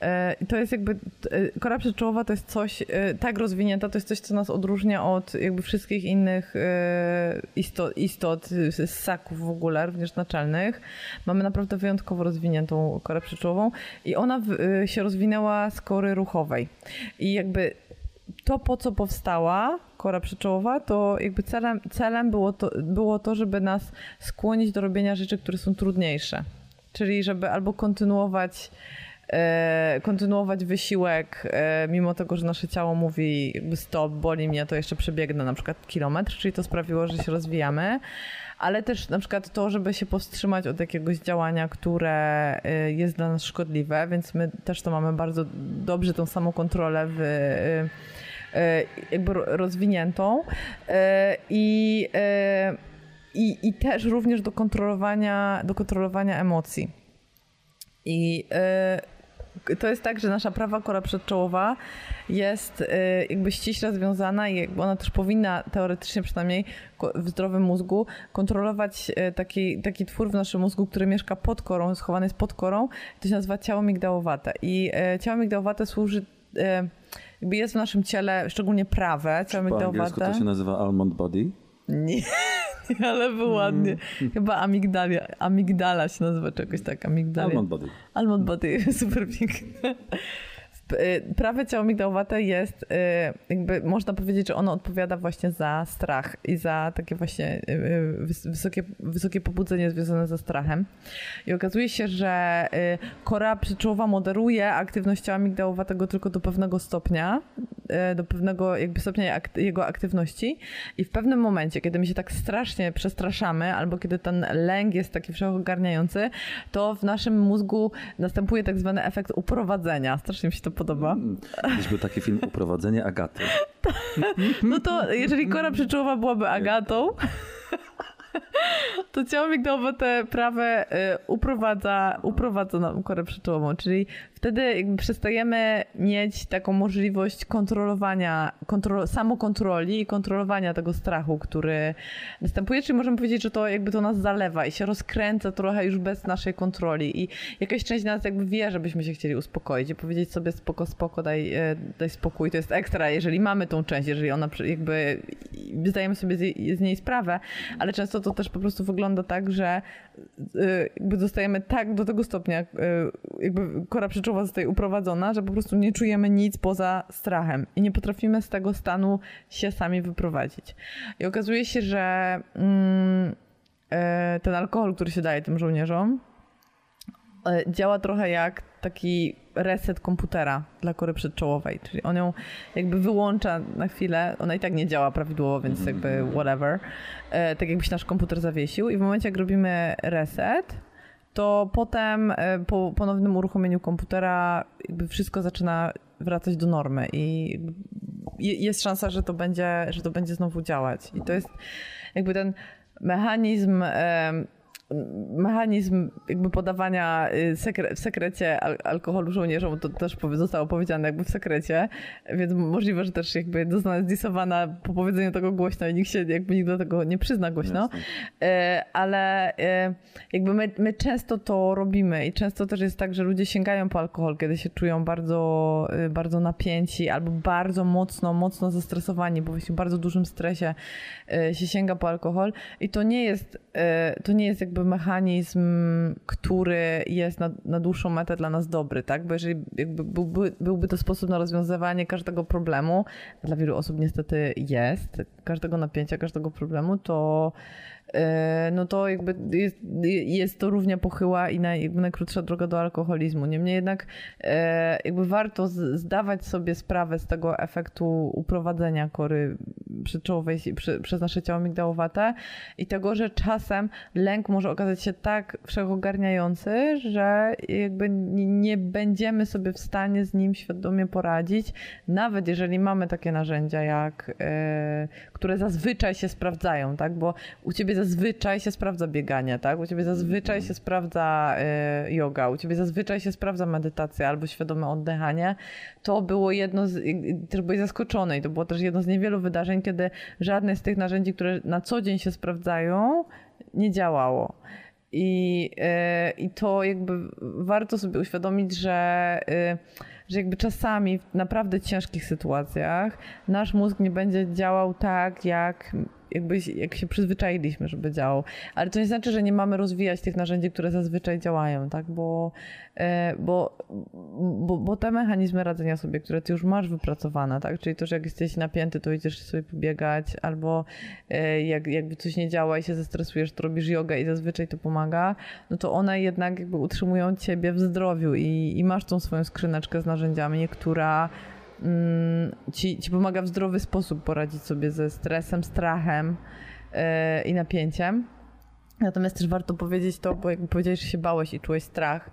E, I to jest jakby, e, kora przedczołowa to jest coś tak rozwinięta, to jest coś, co nas odróżnia od jakby wszystkich innych istot, istot y, ssaków w ogóle, również naczelnych. Mamy naprawdę wyjątkowo rozwiniętą korę przedczołową i ona y, się rozwinęła z kory ruchowej. I jakby to, po co powstała kora przyczołowa, to jakby celem, celem było, to, było to, żeby nas skłonić do robienia rzeczy, które są trudniejsze. Czyli żeby albo kontynuować, e, kontynuować wysiłek, e, mimo tego, że nasze ciało mówi stop, boli mnie, to jeszcze przebiegnę na przykład kilometr, czyli to sprawiło, że się rozwijamy. Ale też na przykład to, żeby się powstrzymać od jakiegoś działania, które e, jest dla nas szkodliwe, więc my też to mamy bardzo dobrze tą samą kontrolę w, e, e, jakby ro- rozwiniętą i, i, i też również do kontrolowania, do kontrolowania emocji. I to jest tak, że nasza prawa kora przedczołowa jest e, jakby ściśle związana i jakby ona też powinna teoretycznie przynajmniej w zdrowym mózgu kontrolować e, taki, taki twór w naszym mózgu, który mieszka pod korą, schowany jest pod korą. To się nazywa ciało migdałowate. I e, ciało migdałowate służy jakby jest w naszym ciele, szczególnie prawe, ciało Po angielsku migdałowate. to się nazywa almond body. Nie, ale było ładnie. Chyba amigdalia, amigdala się nazywa czegoś tak, amigdalia. Almond body. Almond body, super piękne. Y, prawe ciało migdałowate jest, y, jakby można powiedzieć, że ono odpowiada właśnie za strach i za takie właśnie y, wys- wysokie, wysokie pobudzenie związane ze strachem. I okazuje się, że kora przyczółowa moderuje aktywność ciała migdałowatego tylko do pewnego stopnia, do pewnego jakby stopnia jego aktywności i w pewnym momencie, kiedy my się tak strasznie przestraszamy, albo kiedy ten lęk jest taki wszechogarniający, to w naszym mózgu następuje tak zwany efekt uprowadzenia. Strasznie mi się to podoba. Kiedyś był taki film Uprowadzenie Agaty. No to jeżeli kora przyczółowa byłaby Agatą, to ciało migdałowate prawe y, uprowadza, uprowadza nam korę przyczółową, czyli wtedy jakby przestajemy mieć taką możliwość kontrolowania, kontrol, samokontroli i kontrolowania tego strachu, który następuje, czyli możemy powiedzieć, że to jakby to nas zalewa i się rozkręca trochę już bez naszej kontroli i jakaś część nas jakby wie, żebyśmy się chcieli uspokoić i powiedzieć sobie spoko, spoko, daj, e, daj spokój, to jest ekstra, jeżeli mamy tą część, jeżeli ona jakby zdajemy sobie z niej sprawę, ale często to też po prostu wygląda tak, że y, jakby zostajemy tak do tego stopnia, y, jakby kora przyczółowa zostaje uprowadzona, że po prostu nie czujemy nic poza strachem i nie potrafimy z tego stanu się sami wyprowadzić. I okazuje się, że mm, e, ten alkohol, który się daje tym żołnierzom, działa trochę jak taki reset komputera dla kory przedczołowej, czyli on ją jakby wyłącza na chwilę, ona i tak nie działa prawidłowo, więc jakby whatever, e, tak jakbyś nasz komputer zawiesił i w momencie jak robimy reset, to potem e, po ponownym uruchomieniu komputera jakby wszystko zaczyna wracać do normy i je- jest szansa, że to będzie, że to będzie znowu działać. I to jest jakby ten mechanizm em, mechanizm jakby podawania y, sekre, w sekrecie al alkoholu żołnierzom, to też zostało powiedziane jakby w sekrecie, więc możliwe, że też jakby została zdisowana po powiedzeniu tego głośno i nikt się jakby nikt do tego nie przyzna głośno, E, ale e, jakby my, my często to robimy i często też jest tak, że ludzie sięgają po alkohol, kiedy się czują bardzo, bardzo napięci albo bardzo mocno, mocno zestresowani, bo właśnie w bardzo dużym stresie się sięga po alkohol. I to nie jest, to nie jest jakby mechanizm, który jest na, na dłuższą metę dla nas dobry, tak? Bo jeżeli jakby byłby, byłby to sposób na rozwiązywanie każdego problemu, dla wielu osób niestety jest, każdego napięcia, każdego problemu, to e, no to jakby jest, jest to równie pochyła i naj, jakby najkrótsza droga do alkoholizmu. Niemniej jednak e, jakby warto zdawać sobie sprawę z tego efektu uprowadzenia kory przy, przez nasze ciało migdałowate i tego, że czasem lęk może okazać się tak wszechogarniający, że jakby nie, będziemy sobie w stanie z nim świadomie poradzić, nawet jeżeli mamy takie narzędzia, jak, e, które zazwyczaj się sprawdzają, tak? Bo u ciebie zazwyczaj się sprawdza bieganie, tak? U ciebie zazwyczaj się sprawdza e, yoga, u ciebie zazwyczaj się sprawdza medytacja albo świadome oddychanie. To było jedno z, też byłeś zaskoczony i to było też jedno z niewielu wydarzeń, kiedy żadne z tych narzędzi, które na co dzień się sprawdzają, nie działało. I, e, I to jakby warto sobie uświadomić, że, e, że jakby czasami w naprawdę ciężkich sytuacjach nasz mózg nie będzie działał tak, jak, jakby, jak się przyzwyczailiśmy, żeby działał. Ale to nie znaczy, że nie mamy rozwijać tych narzędzi, które zazwyczaj działają, tak? Bo, e, bo, bo, bo te mechanizmy radzenia sobie, które ty już masz wypracowane, tak? Czyli to, że jak jesteś napięty, to idziesz sobie pobiegać, albo e, jak, jakby coś nie działa i się zestresujesz, to robisz jogę i zazwyczaj to pomaga, no to one jednak jakby utrzymują ciebie w zdrowiu i, i masz tą swoją skrzyneczkę z narzędziami, która ci, ci pomaga w zdrowy sposób poradzić sobie ze stresem, strachem e, i napięciem. Natomiast też warto powiedzieć to, bo jakby powiedziałeś, że się bałeś i czułeś strach,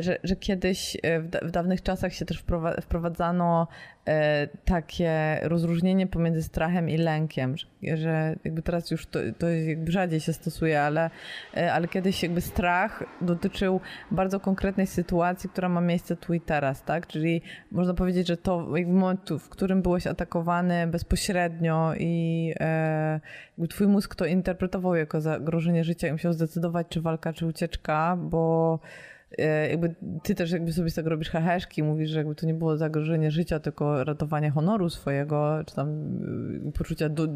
że, że kiedyś e, w, da, w dawnych czasach się też wprowa- wprowadzano e, takie rozróżnienie pomiędzy strachem i lękiem, że, że jakby teraz już to, to jakby rzadziej się stosuje, ale, e, ale kiedyś jakby strach dotyczył bardzo konkretnej sytuacji, która ma miejsce tu i teraz, tak? Czyli można powiedzieć, że to jakby moment, w którym byłeś atakowany bezpośrednio i e, jakby twój mózg to interpretował jako zagrożenie życia i musiał zdecydować, czy walka, czy ucieczka, bo e, jakby ty też jakby sobie z tego robisz heheszki, mówisz, że jakby to nie było zagrożenie życia, tylko ratowanie honoru swojego, czy tam y, poczucia du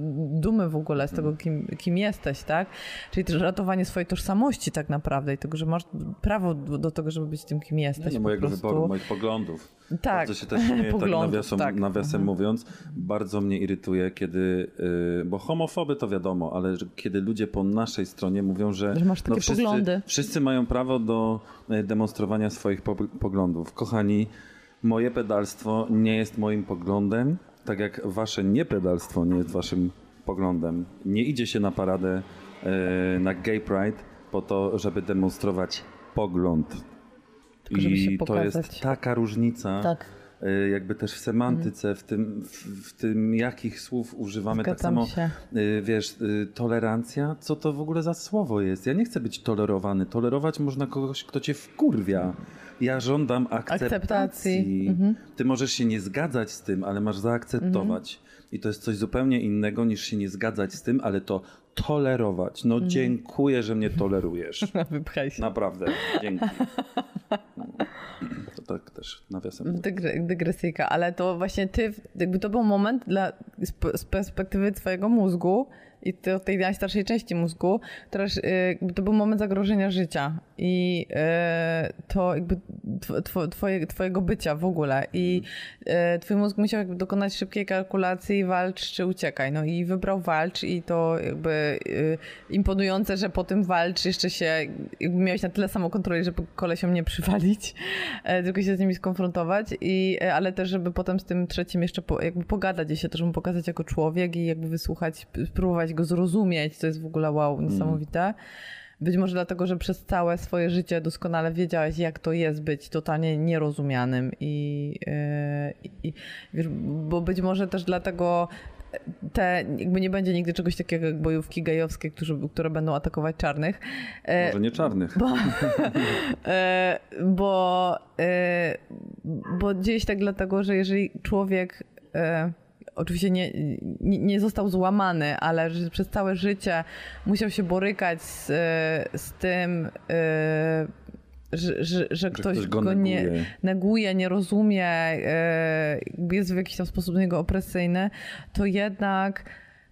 dumy w ogóle z tego, kim, kim jesteś, tak? Czyli też ratowanie swojej tożsamości tak naprawdę i tego, że masz prawo do, tego, żeby być tym, kim jesteś. Nie, po mojego prostu. wyboru, moich poglądów. Tak, Bardzo się też śmieję, tak nawiasem, tak. nawiasem mówiąc. Bardzo mnie irytuje, kiedy, yy, bo homofoby to wiadomo, ale kiedy ludzie po naszej stronie mówią, że, no Że masz takie wszyscy, poglądy. wszyscy mają prawo do y, demonstrowania swoich po, poglądów. Kochani, moje pedalstwo nie jest moim poglądem, tak jak wasze niepedalstwo nie jest waszym poglądem. Nie idzie się na paradę yy, na Gay Pride po to, żeby demonstrować pogląd. Tylko I to jest taka różnica, Tak. y, jakby też w semantyce, w, tym, w, w tym, jakich słów używamy. tak Zgadzam samo, się. y, wiesz, y, tolerancja, co to w ogóle za słowo jest? Ja nie chcę być tolerowany. Tolerować można kogoś, kto cię wkurwia. Ja żądam akceptacji. Akceptacji. Mhm. Ty możesz się nie zgadzać z tym, ale masz zaakceptować. I to jest coś zupełnie innego niż się nie zgadzać z tym, ale to tolerować. No Mhm. dziękuję, że mnie tolerujesz. Wypchaj się. Naprawdę, dzięki. To tak też nawiasem. Dygre, dygresyjka, ale to właśnie ty, jakby to był moment dla, z perspektywy twojego mózgu i to, tej najstarszej części mózgu, teraz y, to był moment zagrożenia życia i y, to jakby tw, tw, twoje, twojego bycia w ogóle i y, twój mózg musiał jakby dokonać szybkiej kalkulacji walcz czy uciekaj, no i wybrał walcz i to jakby imponujące, że po tym walcz jeszcze się, jakby miałeś na tyle samokontroli, żeby kolesiom nie przywalić, e, tylko się z nimi skonfrontować, i, e, ale też, żeby potem z tym trzecim jeszcze po, jakby pogadać i się też mu pokazać jako człowiek i jakby wysłuchać, spróbować go zrozumieć, to jest w ogóle wow, niesamowite. Być może dlatego, że przez całe swoje życie doskonale wiedziałeś, jak to jest być totalnie nierozumianym i, e, i wiesz, bo być może też dlatego te, jakby nie będzie nigdy czegoś takiego jak bojówki gejowskie, którzy, które będą atakować czarnych. E, Może nie czarnych. bo, e, bo, e, bo dzieje się tak dlatego, że jeżeli człowiek e, oczywiście nie, nie, nie został złamany, ale że przez całe życie musiał się borykać z, e, z tym, e, że, że, że ktoś, ktoś go go, nie neguje. neguje, nie rozumie, e, jest w jakiś tam sposób do niego opresyjny, to jednak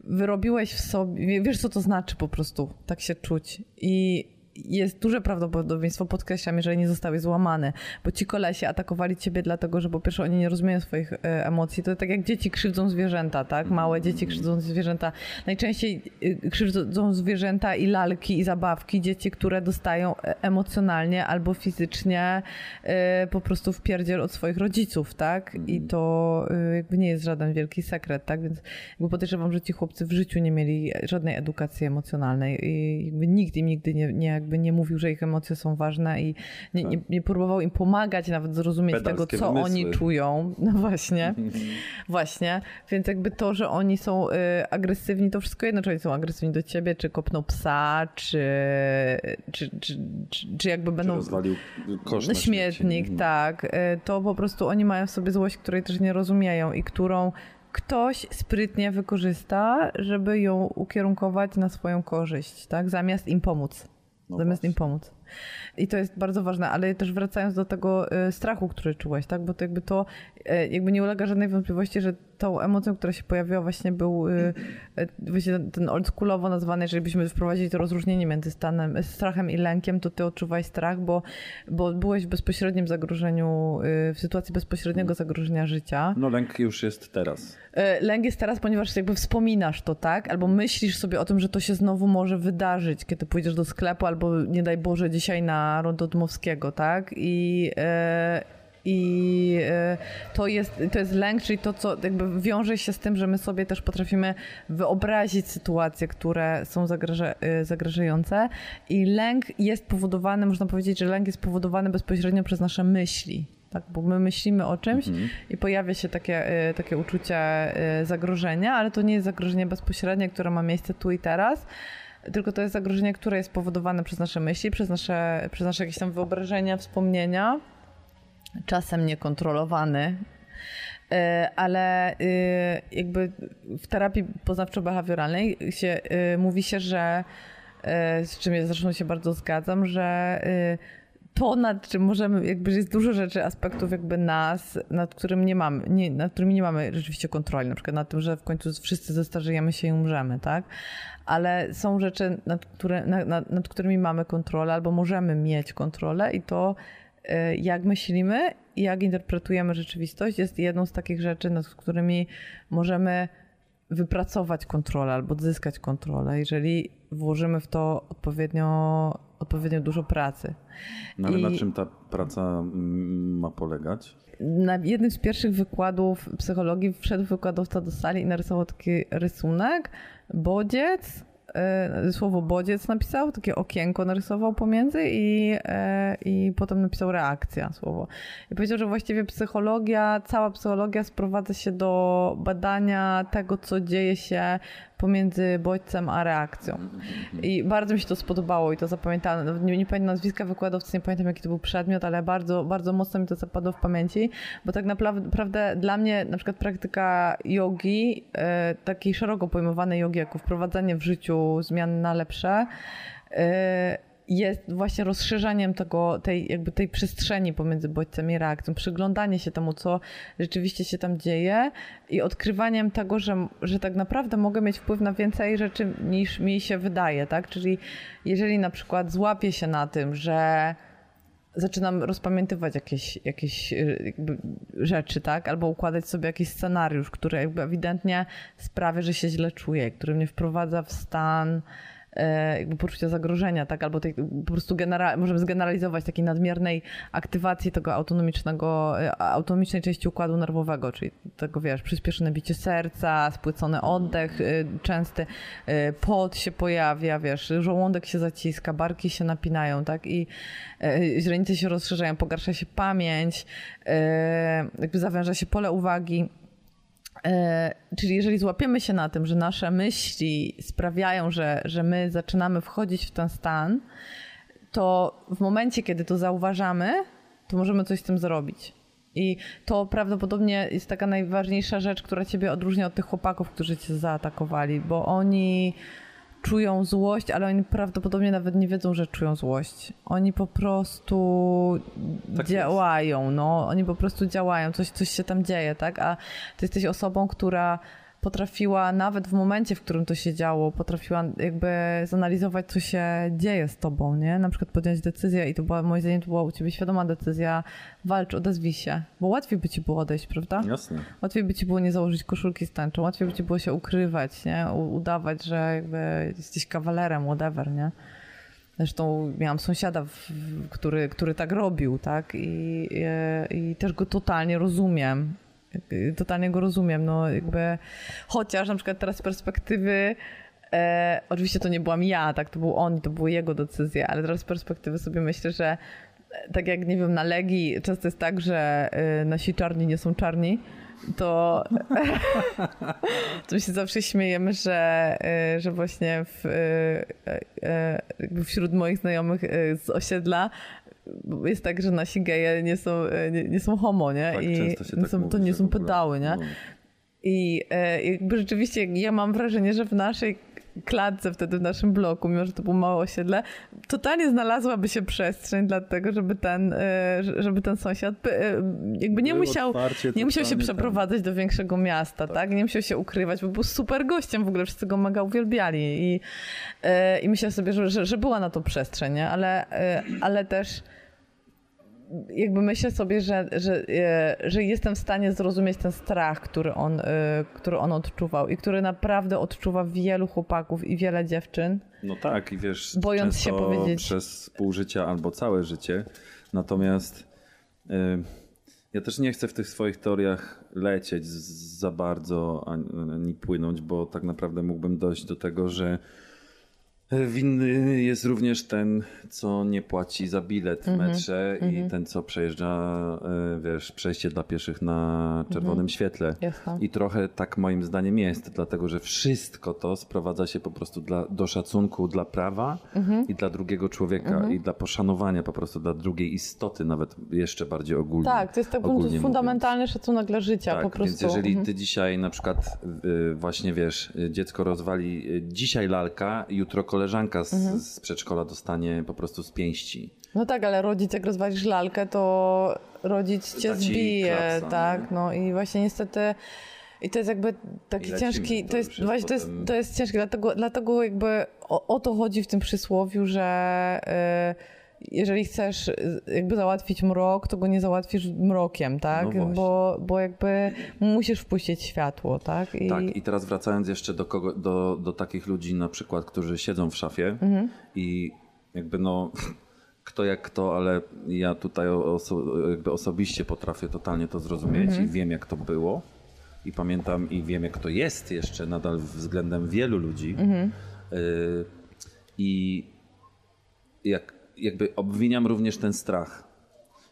wyrobiłeś w sobie, wiesz co to znaczy po prostu, tak się czuć. I jest duże prawdopodobieństwo, podkreślam, jeżeli nie zostałeś złamany, bo ci kolesie atakowali ciebie dlatego, że po pierwsze oni nie rozumieją swoich e, emocji. To tak jak dzieci krzywdzą zwierzęta, tak? Małe dzieci krzywdzą zwierzęta. Najczęściej y, krzywdzą zwierzęta i lalki i zabawki dzieci, które dostają e, emocjonalnie albo fizycznie e, po prostu w pierdziel od swoich rodziców, tak? I to jakby nie jest żaden wielki sekret, tak? Więc jakby podejrzewam, że ci chłopcy w życiu nie mieli żadnej edukacji emocjonalnej i jakby nikt im nigdy nie, nie jakby nie mówił, że ich emocje są ważne i nie, nie, nie próbował im pomagać nawet zrozumieć tego, Pedalskie co wymysły. oni czują. No właśnie. Właśnie. Więc jakby to, że oni są y, agresywni, to wszystko jedno, czy oni są agresywni do ciebie, czy kopną psa, czy, czy, czy, czy, czy jakby Czy będą rozwalił kosz na śmietnik, śmieci. tak. Y, To po prostu oni mają w sobie złość, której też nie rozumieją i którą ktoś sprytnie wykorzysta, żeby ją ukierunkować na swoją korzyść, tak? Zamiast im pomóc. No Zamiast właśnie. im pomóc. I to jest bardzo ważne, ale też wracając do tego y, strachu, który czułeś, tak? Bo to jakby to jakby nie ulega żadnej wątpliwości, że tą emocją, która się pojawiła właśnie był y, y, właśnie ten- oldschoolowo nazwany, jeżeli byśmy wprowadzili to rozróżnienie między stanem, strachem i lękiem, to ty odczuwałeś strach, bo, bo byłeś w bezpośrednim zagrożeniu, w sytuacji bezpośredniego zagrożenia życia. No lęk już jest teraz. E, Lęk jest teraz, ponieważ jakby wspominasz to, tak? Albo myślisz sobie o tym, że to się znowu może wydarzyć, kiedy pójdziesz do sklepu, albo nie daj Boże dzisiaj na Rondo Dmowskiego, tak? I, e, i e, to, jest, to jest lęk, czyli to, co jakby wiąże się z tym, że my sobie też potrafimy wyobrazić sytuacje, które są zagraża, e, zagrażające. I lęk jest powodowany, można powiedzieć, że lęk jest powodowany bezpośrednio przez nasze myśli. Tak, bo my myślimy o czymś i pojawia się takie, y, takie uczucie zagrożenia, ale to nie jest zagrożenie bezpośrednie, które ma miejsce tu i teraz, tylko to jest zagrożenie, które jest powodowane przez nasze myśli, przez nasze, przez nasze jakieś tam wyobrażenia, wspomnienia, czasem niekontrolowany. Y, Ale y, jakby w terapii poznawczo-behawioralnej się, y, mówi się, że z czym ja zresztą się bardzo zgadzam, że to, nad czym możemy, jakby jest dużo rzeczy, aspektów jakby nas, nad, którym nie mamy, nie, nad którymi nie mamy rzeczywiście kontroli. Na przykład nad tym, że w końcu wszyscy zestarzejemy się i umrzemy, tak? Ale są rzeczy, nad, które, nad, nad, którymi mamy kontrolę albo możemy mieć kontrolę i to jak myślimy i jak interpretujemy rzeczywistość jest jedną z takich rzeczy, nad którymi możemy wypracować kontrolę albo odzyskać kontrolę, jeżeli włożymy w to odpowiednio, odpowiednio dużo pracy. No ale I- na czym ta praca mm, ma polegać? Na jednym z pierwszych wykładów psychologii wszedł wykładowca do sali i narysował taki rysunek, bodziec, słowo bodziec napisał, takie okienko narysował pomiędzy i, e, i potem napisał reakcja słowo. I powiedział, że właściwie psychologia, cała psychologia sprowadza się do badania tego, co dzieje się pomiędzy bodźcem a reakcją. I bardzo mi się to spodobało i to zapamiętałem. Nie, nie pamiętam nazwiska wykładowcy, nie pamiętam jaki to był przedmiot, ale bardzo, bardzo mocno mi to zapadło w pamięci, bo tak naprawdę naprawdę dla mnie na przykład praktyka jogi, e, takiej szeroko pojmowanej jogi, jako wprowadzenie w życiu zmian na lepsze, e, jest właśnie rozszerzaniem tego, tej, jakby tej przestrzeni pomiędzy bodźcem i reakcją, przyglądanie się temu, co rzeczywiście się tam dzieje i odkrywaniem tego, że, że tak naprawdę mogę mieć wpływ na więcej rzeczy niż mi się wydaje, tak? Czyli jeżeli na przykład złapię się na tym, że zaczynam rozpamiętywać jakieś, jakieś y, rzeczy, tak? Albo układać sobie jakiś scenariusz, który jakby ewidentnie sprawia, że się źle czuję, który mnie wprowadza w stan jakby poczucia zagrożenia, tak? Albo tej, po prostu genera- możemy zgeneralizować takiej nadmiernej aktywacji tego autonomicznego, e, autonomicznej części układu nerwowego, czyli tego, wiesz, przyspieszone bicie serca, spłycony oddech e, częsty, e, pot się pojawia, wiesz, żołądek się zaciska, barki się napinają, tak? I e, źrenice się rozszerzają, pogarsza się pamięć, e, jakby zawęża się pole uwagi. E, Czyli jeżeli złapiemy się na tym, że nasze myśli sprawiają, że, że my zaczynamy wchodzić w ten stan, to w momencie, kiedy to zauważamy, to możemy coś z tym zrobić. I to prawdopodobnie jest taka najważniejsza rzecz, która ciebie odróżnia od tych chłopaków, którzy cię zaatakowali, bo oni czują złość, ale oni prawdopodobnie nawet nie wiedzą, że czują złość. Oni po prostu Tak działają, no. Oni po prostu działają, coś, coś się tam dzieje, tak? A ty jesteś osobą, która potrafiła nawet w momencie, w którym to się działo, potrafiła jakby zanalizować, co się dzieje z tobą, nie? Na przykład podjąć decyzję i to była, moim zdaniem, to była u ciebie świadoma decyzja, walcz, odezwij się, bo łatwiej by ci było odejść, prawda? Jasne. Łatwiej by ci było nie założyć koszulki z tęczą, łatwiej by ci było się ukrywać, nie? U- udawać, że jakby jesteś kawalerem, whatever, nie? Zresztą miałam sąsiada, który, który tak robił, tak? I, i, I też go totalnie rozumiem. Y, Totalnie go rozumiem, no jakby chociaż na przykład teraz z perspektywy e, oczywiście to nie byłam ja, tak, to był on, to były jego decyzje, ale teraz z perspektywy sobie myślę, że e, tak jak nie wiem, na Legii często jest tak, że e, nasi czarni nie są czarni, to, to my się zawsze śmiejemy, że, e, że właśnie w, wśród moich znajomych z osiedla jest tak, że nasi geje nie są, e, nie, nie są homo, nie? Tak, I często się nie tak są, mówi, to nie są pedały, nie? no. I e, jakby rzeczywiście ja mam wrażenie, że w naszej klatce wtedy w naszym bloku, mimo że to było małe osiedle, totalnie znalazłaby się przestrzeń dla tego, żeby ten, e, żeby ten sąsiad e, jakby nie musiał, otwarcie nie musiał się tam. przeprowadzać do większego miasta, tak. Nie musiał się ukrywać, bo był super gościem, w ogóle wszyscy go mega uwielbiali i, e, i myślę sobie, że, że, że była na to przestrzeń, nie? Ale, ale też jakby myślę sobie, że, że, e, że jestem w stanie zrozumieć ten strach, który on, e, który on odczuwał i który naprawdę odczuwa wielu chłopaków i wiele dziewczyn. No tak, i wiesz, Bojąc się powiedzieć. przez pół życia albo całe życie. Natomiast y, ja też nie chcę w tych swoich teoriach lecieć za bardzo ani, ani płynąć, bo tak naprawdę mógłbym dojść do tego, że winny jest również ten, co nie płaci za bilet w metrze i ten, co przejeżdża, y, wiesz, przejście dla pieszych na czerwonym świetle. Jasne. I trochę tak moim zdaniem jest, dlatego że wszystko to sprowadza się po prostu dla, do szacunku dla prawa Mhm. i dla drugiego człowieka i dla poszanowania po prostu dla drugiej istoty, nawet jeszcze bardziej ogólnie. Tak, to jest tak ogólnie mówiąc. fundamentalny szacunek dla życia Tak, po prostu. więc jeżeli Mhm. ty dzisiaj na przykład y, właśnie wiesz, dziecko rozwali y, dzisiaj lalka, jutro koleżanka z, Mhm. z przedszkola dostanie po prostu z pięści. No tak, ale rodzic, jak rozwalisz lalkę, to rodzic cię zbije, klapsa, tak? nie? No i właśnie niestety. I to jest jakby taki lecimy, ciężki, to to jest, jest właśnie to jest, potem- to jest ciężkie, dlatego, dlatego jakby o, o to chodzi w tym przysłowiu, że y, jeżeli chcesz y, jakby załatwić mrok, to go nie załatwisz mrokiem, tak? No bo, bo jakby musisz wpuścić światło, tak? I, Tak, i teraz wracając jeszcze do, kogo, do, do takich ludzi na przykład, którzy siedzą w szafie Mhm. i jakby no kto jak kto, ale ja tutaj oso, jakby osobiście potrafię totalnie to zrozumieć Mhm. i wiem jak to było i pamiętam i wiem jak to jest jeszcze nadal względem wielu ludzi Mhm. y, i jak, jakby obwiniam również ten strach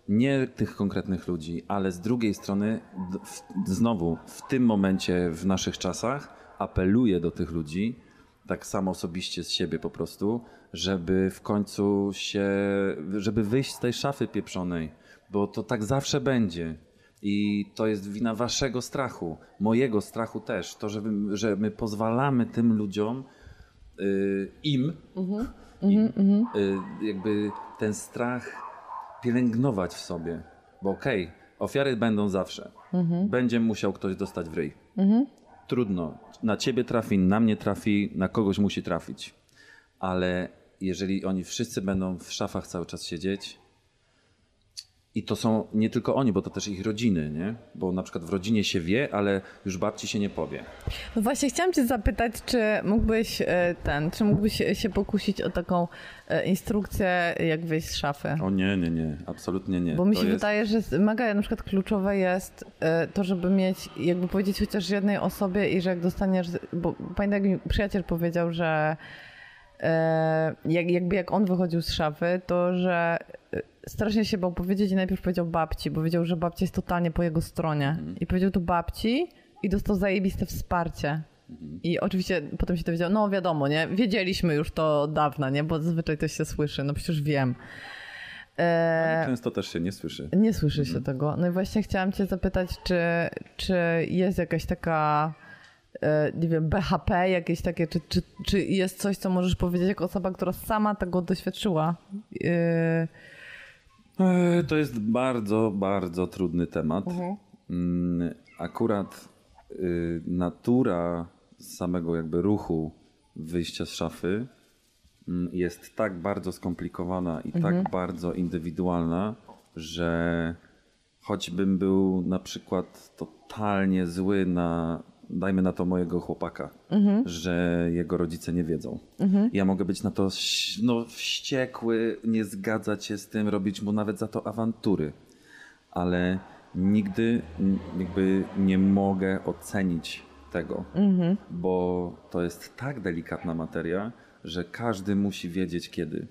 nie tych konkretnych ludzi, ale z drugiej strony w, znowu w tym momencie w naszych czasach apeluję do tych ludzi, tak samo osobiście z siebie po prostu, żeby w końcu się, żeby wyjść z tej szafy pieprzonej, bo to tak zawsze będzie. I to jest wina waszego strachu, mojego strachu też. To, że, wy, że my pozwalamy tym ludziom, y, im, im y, jakby ten strach pielęgnować w sobie. Bo okej, ofiary będą zawsze. Będzie musiał ktoś dostać w ryj. Trudno. Na ciebie trafi, na mnie trafi, na kogoś musi trafić. Ale jeżeli oni wszyscy będą w szafach cały czas siedzieć, i to są nie tylko oni, bo to też ich rodziny, nie? Bo na przykład w rodzinie się wie, ale już babci się nie powie. No właśnie chciałam cię zapytać, czy mógłbyś e, ten, czy mógłbyś się pokusić o taką e, instrukcję, jak wyjść z szafy? O nie, nie, nie, absolutnie nie. Bo mi się jest- wydaje, że mega na przykład kluczowe jest e, to, żeby mieć, jakby powiedzieć chociaż jednej osobie i że jak dostaniesz, bo pamiętam jak mi przyjaciel powiedział, że jak, jakby jak on wychodził z szafy, to że strasznie się bał powiedzieć i najpierw powiedział babci, bo wiedział, że babcia jest totalnie po jego stronie. Mhm. I powiedział to babci i dostał zajebiste wsparcie. Mhm. I oczywiście potem się dowiedział, no wiadomo, nie? Wiedzieliśmy już to od dawna, nie? Bo zazwyczaj to się słyszy, no przecież wiem. E, Często też się nie słyszy. nie słyszy się tego. No i właśnie chciałam cię zapytać, czy, czy jest jakaś taka, e, nie wiem, BHP, jakieś takie, czy, czy, czy jest coś, co możesz powiedzieć jako osoba, która sama tego doświadczyła? E, To jest bardzo, bardzo trudny temat. Mm, Akurat y, natura samego jakby ruchu wyjścia z szafy mm, jest tak bardzo skomplikowana i tak bardzo indywidualna, że choćbym był na przykład totalnie zły na, dajmy na to mojego chłopaka, że jego rodzice nie wiedzą. Ja mogę być na to no, wściekły, nie zgadzać się z tym, robić mu nawet za to awantury, ale nigdy jakby nie mogę ocenić tego, bo to jest tak delikatna materia, że każdy musi wiedzieć kiedy.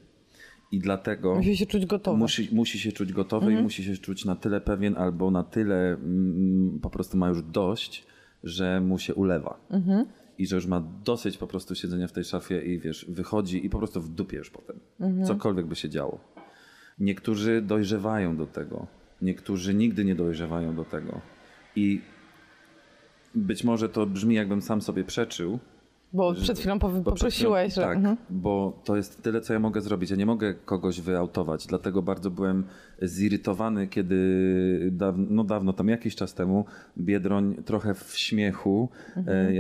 I dlatego musi się czuć gotowa. musi, musi się czuć gotowy i musi się czuć na tyle pewien albo na tyle mm, po prostu ma już dość, że mu się ulewa. I że już ma dosyć po prostu siedzenia w tej szafie i wiesz, wychodzi i po prostu w dupie już potem. Cokolwiek by się działo. Niektórzy dojrzewają do tego. Niektórzy nigdy nie dojrzewają do tego. I być może to brzmi jakbym sam sobie przeczył, Bo przed chwilą bo poprosiłeś, że... Tak, Mhm. bo to jest tyle, co ja mogę zrobić. Ja nie mogę kogoś wyautować, dlatego bardzo byłem zirytowany, kiedy daw- no dawno, tam jakiś czas temu, Biedroń trochę w śmiechu, Mhm. e,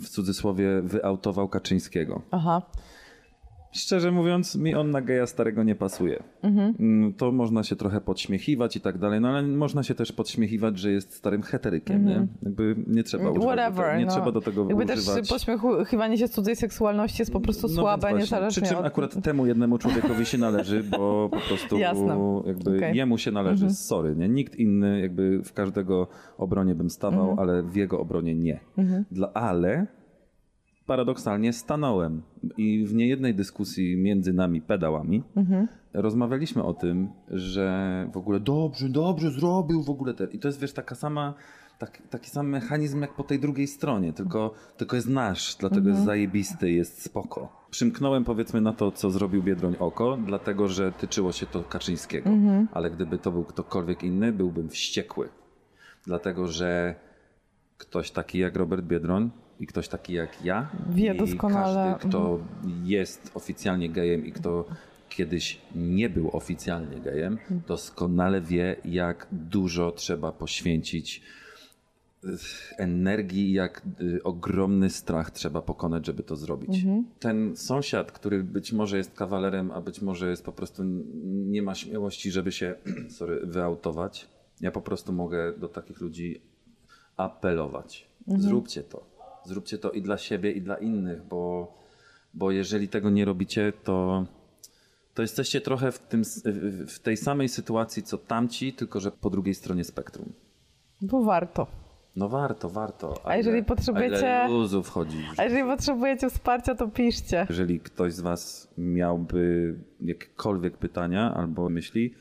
w cudzysłowie, wyautował Kaczyńskiego. Aha. Szczerze mówiąc, mi on na geja starego nie pasuje. Mhm. Mm, To można się trochę podśmiechiwać i tak dalej, no ale można się też podśmiechiwać, że jest starym heterykiem, nie? Jakby nie trzeba używać Mhm. Whatever. tego, nie no. trzeba do tego Jakby używać. też pośmiechiwanie się z cudzej seksualności jest po prostu No słabe, niezależnie Przy czym od... akurat temu jednemu człowiekowi się należy, bo po prostu Jasne. jakby. Mhm. jemu się należy, sorry, nie? Nikt inny jakby w każdego obronie bym stawał, Mhm. ale w jego obronie nie. Dla, ale paradoksalnie stanąłem i w niejednej dyskusji między nami pedałami Mhm. rozmawialiśmy o tym, że w ogóle dobrze, dobrze zrobił w ogóle te. I to jest wiesz taka sama tak, taki sam mechanizm jak po tej drugiej stronie, tylko, tylko jest nasz, dlatego jest zajebisty, jest spoko. Przymknąłem powiedzmy na to, co zrobił Biedroń oko, dlatego że tyczyło się to Kaczyńskiego. Ale gdyby to był ktokolwiek inny, byłbym wściekły. Dlatego, że ktoś taki jak Robert Biedroń i ktoś taki jak ja Wie i doskonale. Mhm. każdy, kto jest oficjalnie gejem i kto kiedyś nie był oficjalnie gejem, Mhm. doskonale wie, jak dużo trzeba poświęcić y, energii, jak y, ogromny strach trzeba pokonać, żeby to zrobić. Mhm. Ten sąsiad, który być może jest kawalerem, a być może jest po prostu nie ma śmiałości, żeby się sorry, wyautować. Ja po prostu mogę do takich ludzi apelować. Zróbcie to. Zróbcie to i dla siebie, i dla innych, bo, bo jeżeli tego nie robicie, to, to jesteście trochę w, tym, w tej samej sytuacji, co tamci, tylko że po drugiej stronie spektrum. Bo warto. No warto, warto. A jeżeli ile- potrzebujecie- A ile wchodzi A jeżeli potrzebujecie wsparcia, to piszcie. Jeżeli ktoś z Was miałby jakiekolwiek pytania albo myśli,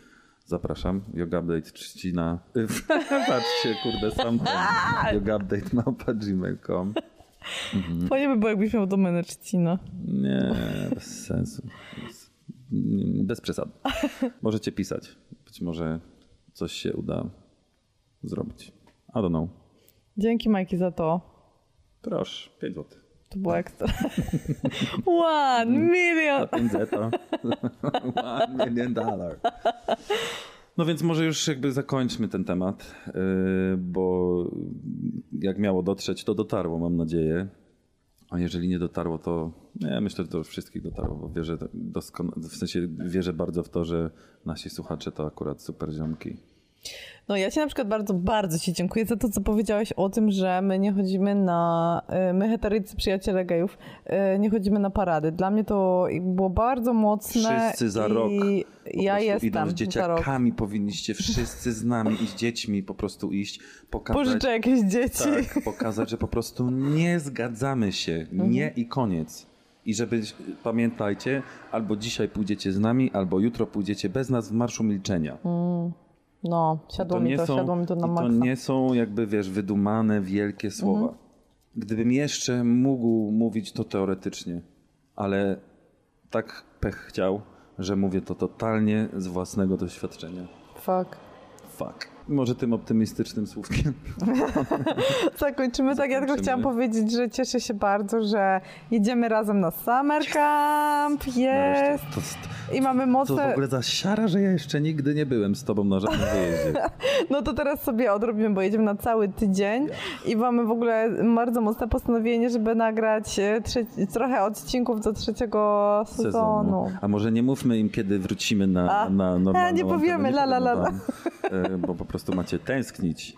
zapraszam. Yoga Update Trzcina. Patrzcie, kurde, sam ten. Yoga Update małpa gmail.com. Fajnie by było, jakbyś miał domenę Trzcina. Nie, bez sensu. Bez, bez przesady. Możecie pisać. Być może coś się uda zrobić. I don't know. Dzięki Majki za to. Proszę, 5 zł. To było ekstra. One million! 5 zeta. One million dollar. No więc może już jakby zakończmy ten temat, yy, bo jak miało dotrzeć, to dotarło, mam nadzieję. A jeżeli nie dotarło, to nie, myślę, że to już wszystkich dotarło, bo wierzę, doskon- w sensie wierzę bardzo w to, że nasi słuchacze to akurat super ziomki. No ja ci na przykład bardzo, bardzo ci dziękuję za to, co powiedziałeś o tym, że my nie chodzimy na, y, my heterycy przyjaciele gejów, y, nie chodzimy na parady. Dla mnie to było bardzo mocne. Wszyscy za i rok. Po Ja jestem Idąc z dzieciakami powinniście wszyscy z nami i z dziećmi po prostu iść, pokazać, Pożyczę jakieś dzieci. Tak, pokazać, że po prostu nie zgadzamy się. Mhm. Nie i koniec. I żeby, pamiętajcie, albo dzisiaj pójdziecie z nami, albo jutro pójdziecie bez nas w Marszu Milczenia. No, siadło mi to, siadło mi to na i to maksa. nie są jakby, wiesz, wydumane wielkie słowa. Mhm. Gdybym jeszcze mógł mówić to teoretycznie, ale tak pech chciał, że mówię to totalnie z własnego doświadczenia. Fuck. Fuck. Może tym optymistycznym słówkiem. Zakończymy tak. Ja tylko chciałam powiedzieć, że cieszę się bardzo, że jedziemy razem na summer camp. Jest. Nareszcie. I mamy to w ogóle za siara, że ja jeszcze nigdy nie byłem z tobą na żadnym wyjeździe. No to teraz sobie odrobimy, bo jedziemy na cały tydzień i mamy w ogóle bardzo mocne postanowienie, żeby nagrać e, trzeci, trochę odcinków do trzeciego sezonu. A może nie mówmy im, kiedy wrócimy na, A. na normalną A, nie powiemy, la, la, la, e, Bo po prostu macie tęsknić.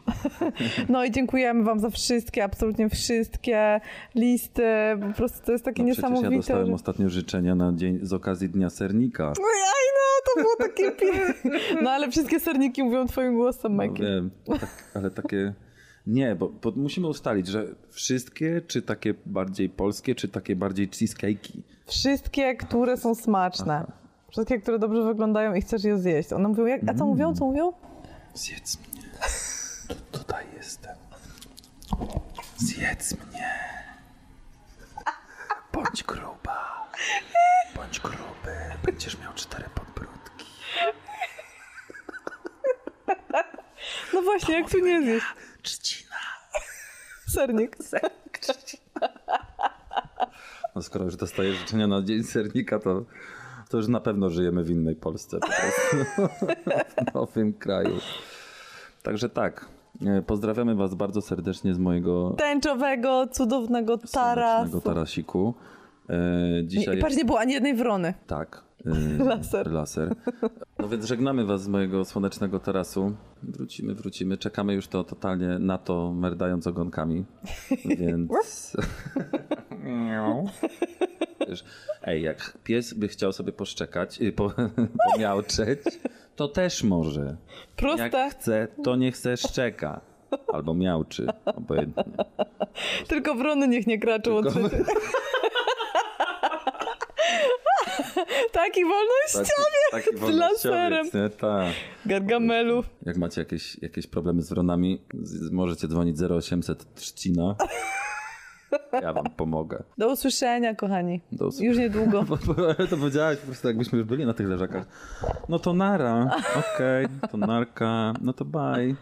No i dziękujemy wam za wszystkie, absolutnie wszystkie listy. Po prostu to jest takie No przecież ja niesamowite. dostałem że- ostatnio życzenia na dzień z okazji Dnia Sernika. Oj, Aj no, to było takie piękne. No ale wszystkie serniki mówią twoim głosem, No, Mikey. wiem, tak, ale takie... Nie, bo, bo musimy ustalić, że wszystkie, czy takie bardziej polskie, czy takie bardziej cheesecake'i. Wszystkie, które są smaczne. Wszystkie, które dobrze wyglądają i chcesz je zjeść. One mówią, jak, a co mówią, co mówią? Zjedz mnie. Tutaj jestem. Zjedz mnie. Bądź gruba. Bądź gruby. Będziesz miał cztery podbródki. No właśnie, jak tu nie zjeść? Trzcina. Sernik. No skoro już dostaję życzenia na Dzień Sernika, to, to już na pewno żyjemy w innej Polsce. Po prostu. w nowym kraju. Także tak. e, Pozdrawiamy Was bardzo serdecznie z mojego Tęczowego, cudownego tarasu. tarasiku. E, Dzisiaj I patrz, nie było ani jednej wrony. Tak. y, Laser. Laser. No więc żegnamy was z mojego słonecznego tarasu. Wrócimy, wrócimy. Czekamy już to totalnie na to, merdając ogonkami. Więc... Wiesz, Ej, jak pies by chciał sobie poszczekać, y, po, pomiałczeć, to też może. Proste. Jak chce, to niech se szczeka. Albo miałczy, obojętnie. Tylko wrony niech nie kraczą od Tylko-. Taki wolnościowy Taki, taki wolnościowiec, laserem. nie? Tak. Gargamelu. Jak macie jakieś, jakieś problemy z wronami, możecie dzwonić 0800 Trzcina. Ja wam pomogę. Do usłyszenia, kochani. Do usłys- Już niedługo. To powiedziałeś po prostu, jakbyśmy już byli na tych leżakach. No to nara, okej, to narka, no to bye.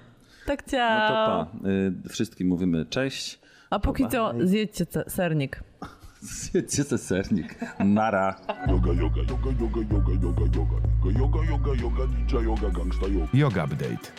Tak No ciao. to pa. Y, wszystkim mówimy cześć. A póki co zjedźcie sernik. Zjedźcie se sernik. Nara. Yoga, yoga, yoga, yoga, yoga, yoga, yoga. Yoga, yoga, yoga, yoga, ninja yoga, gangsta yoga. Yoga Update.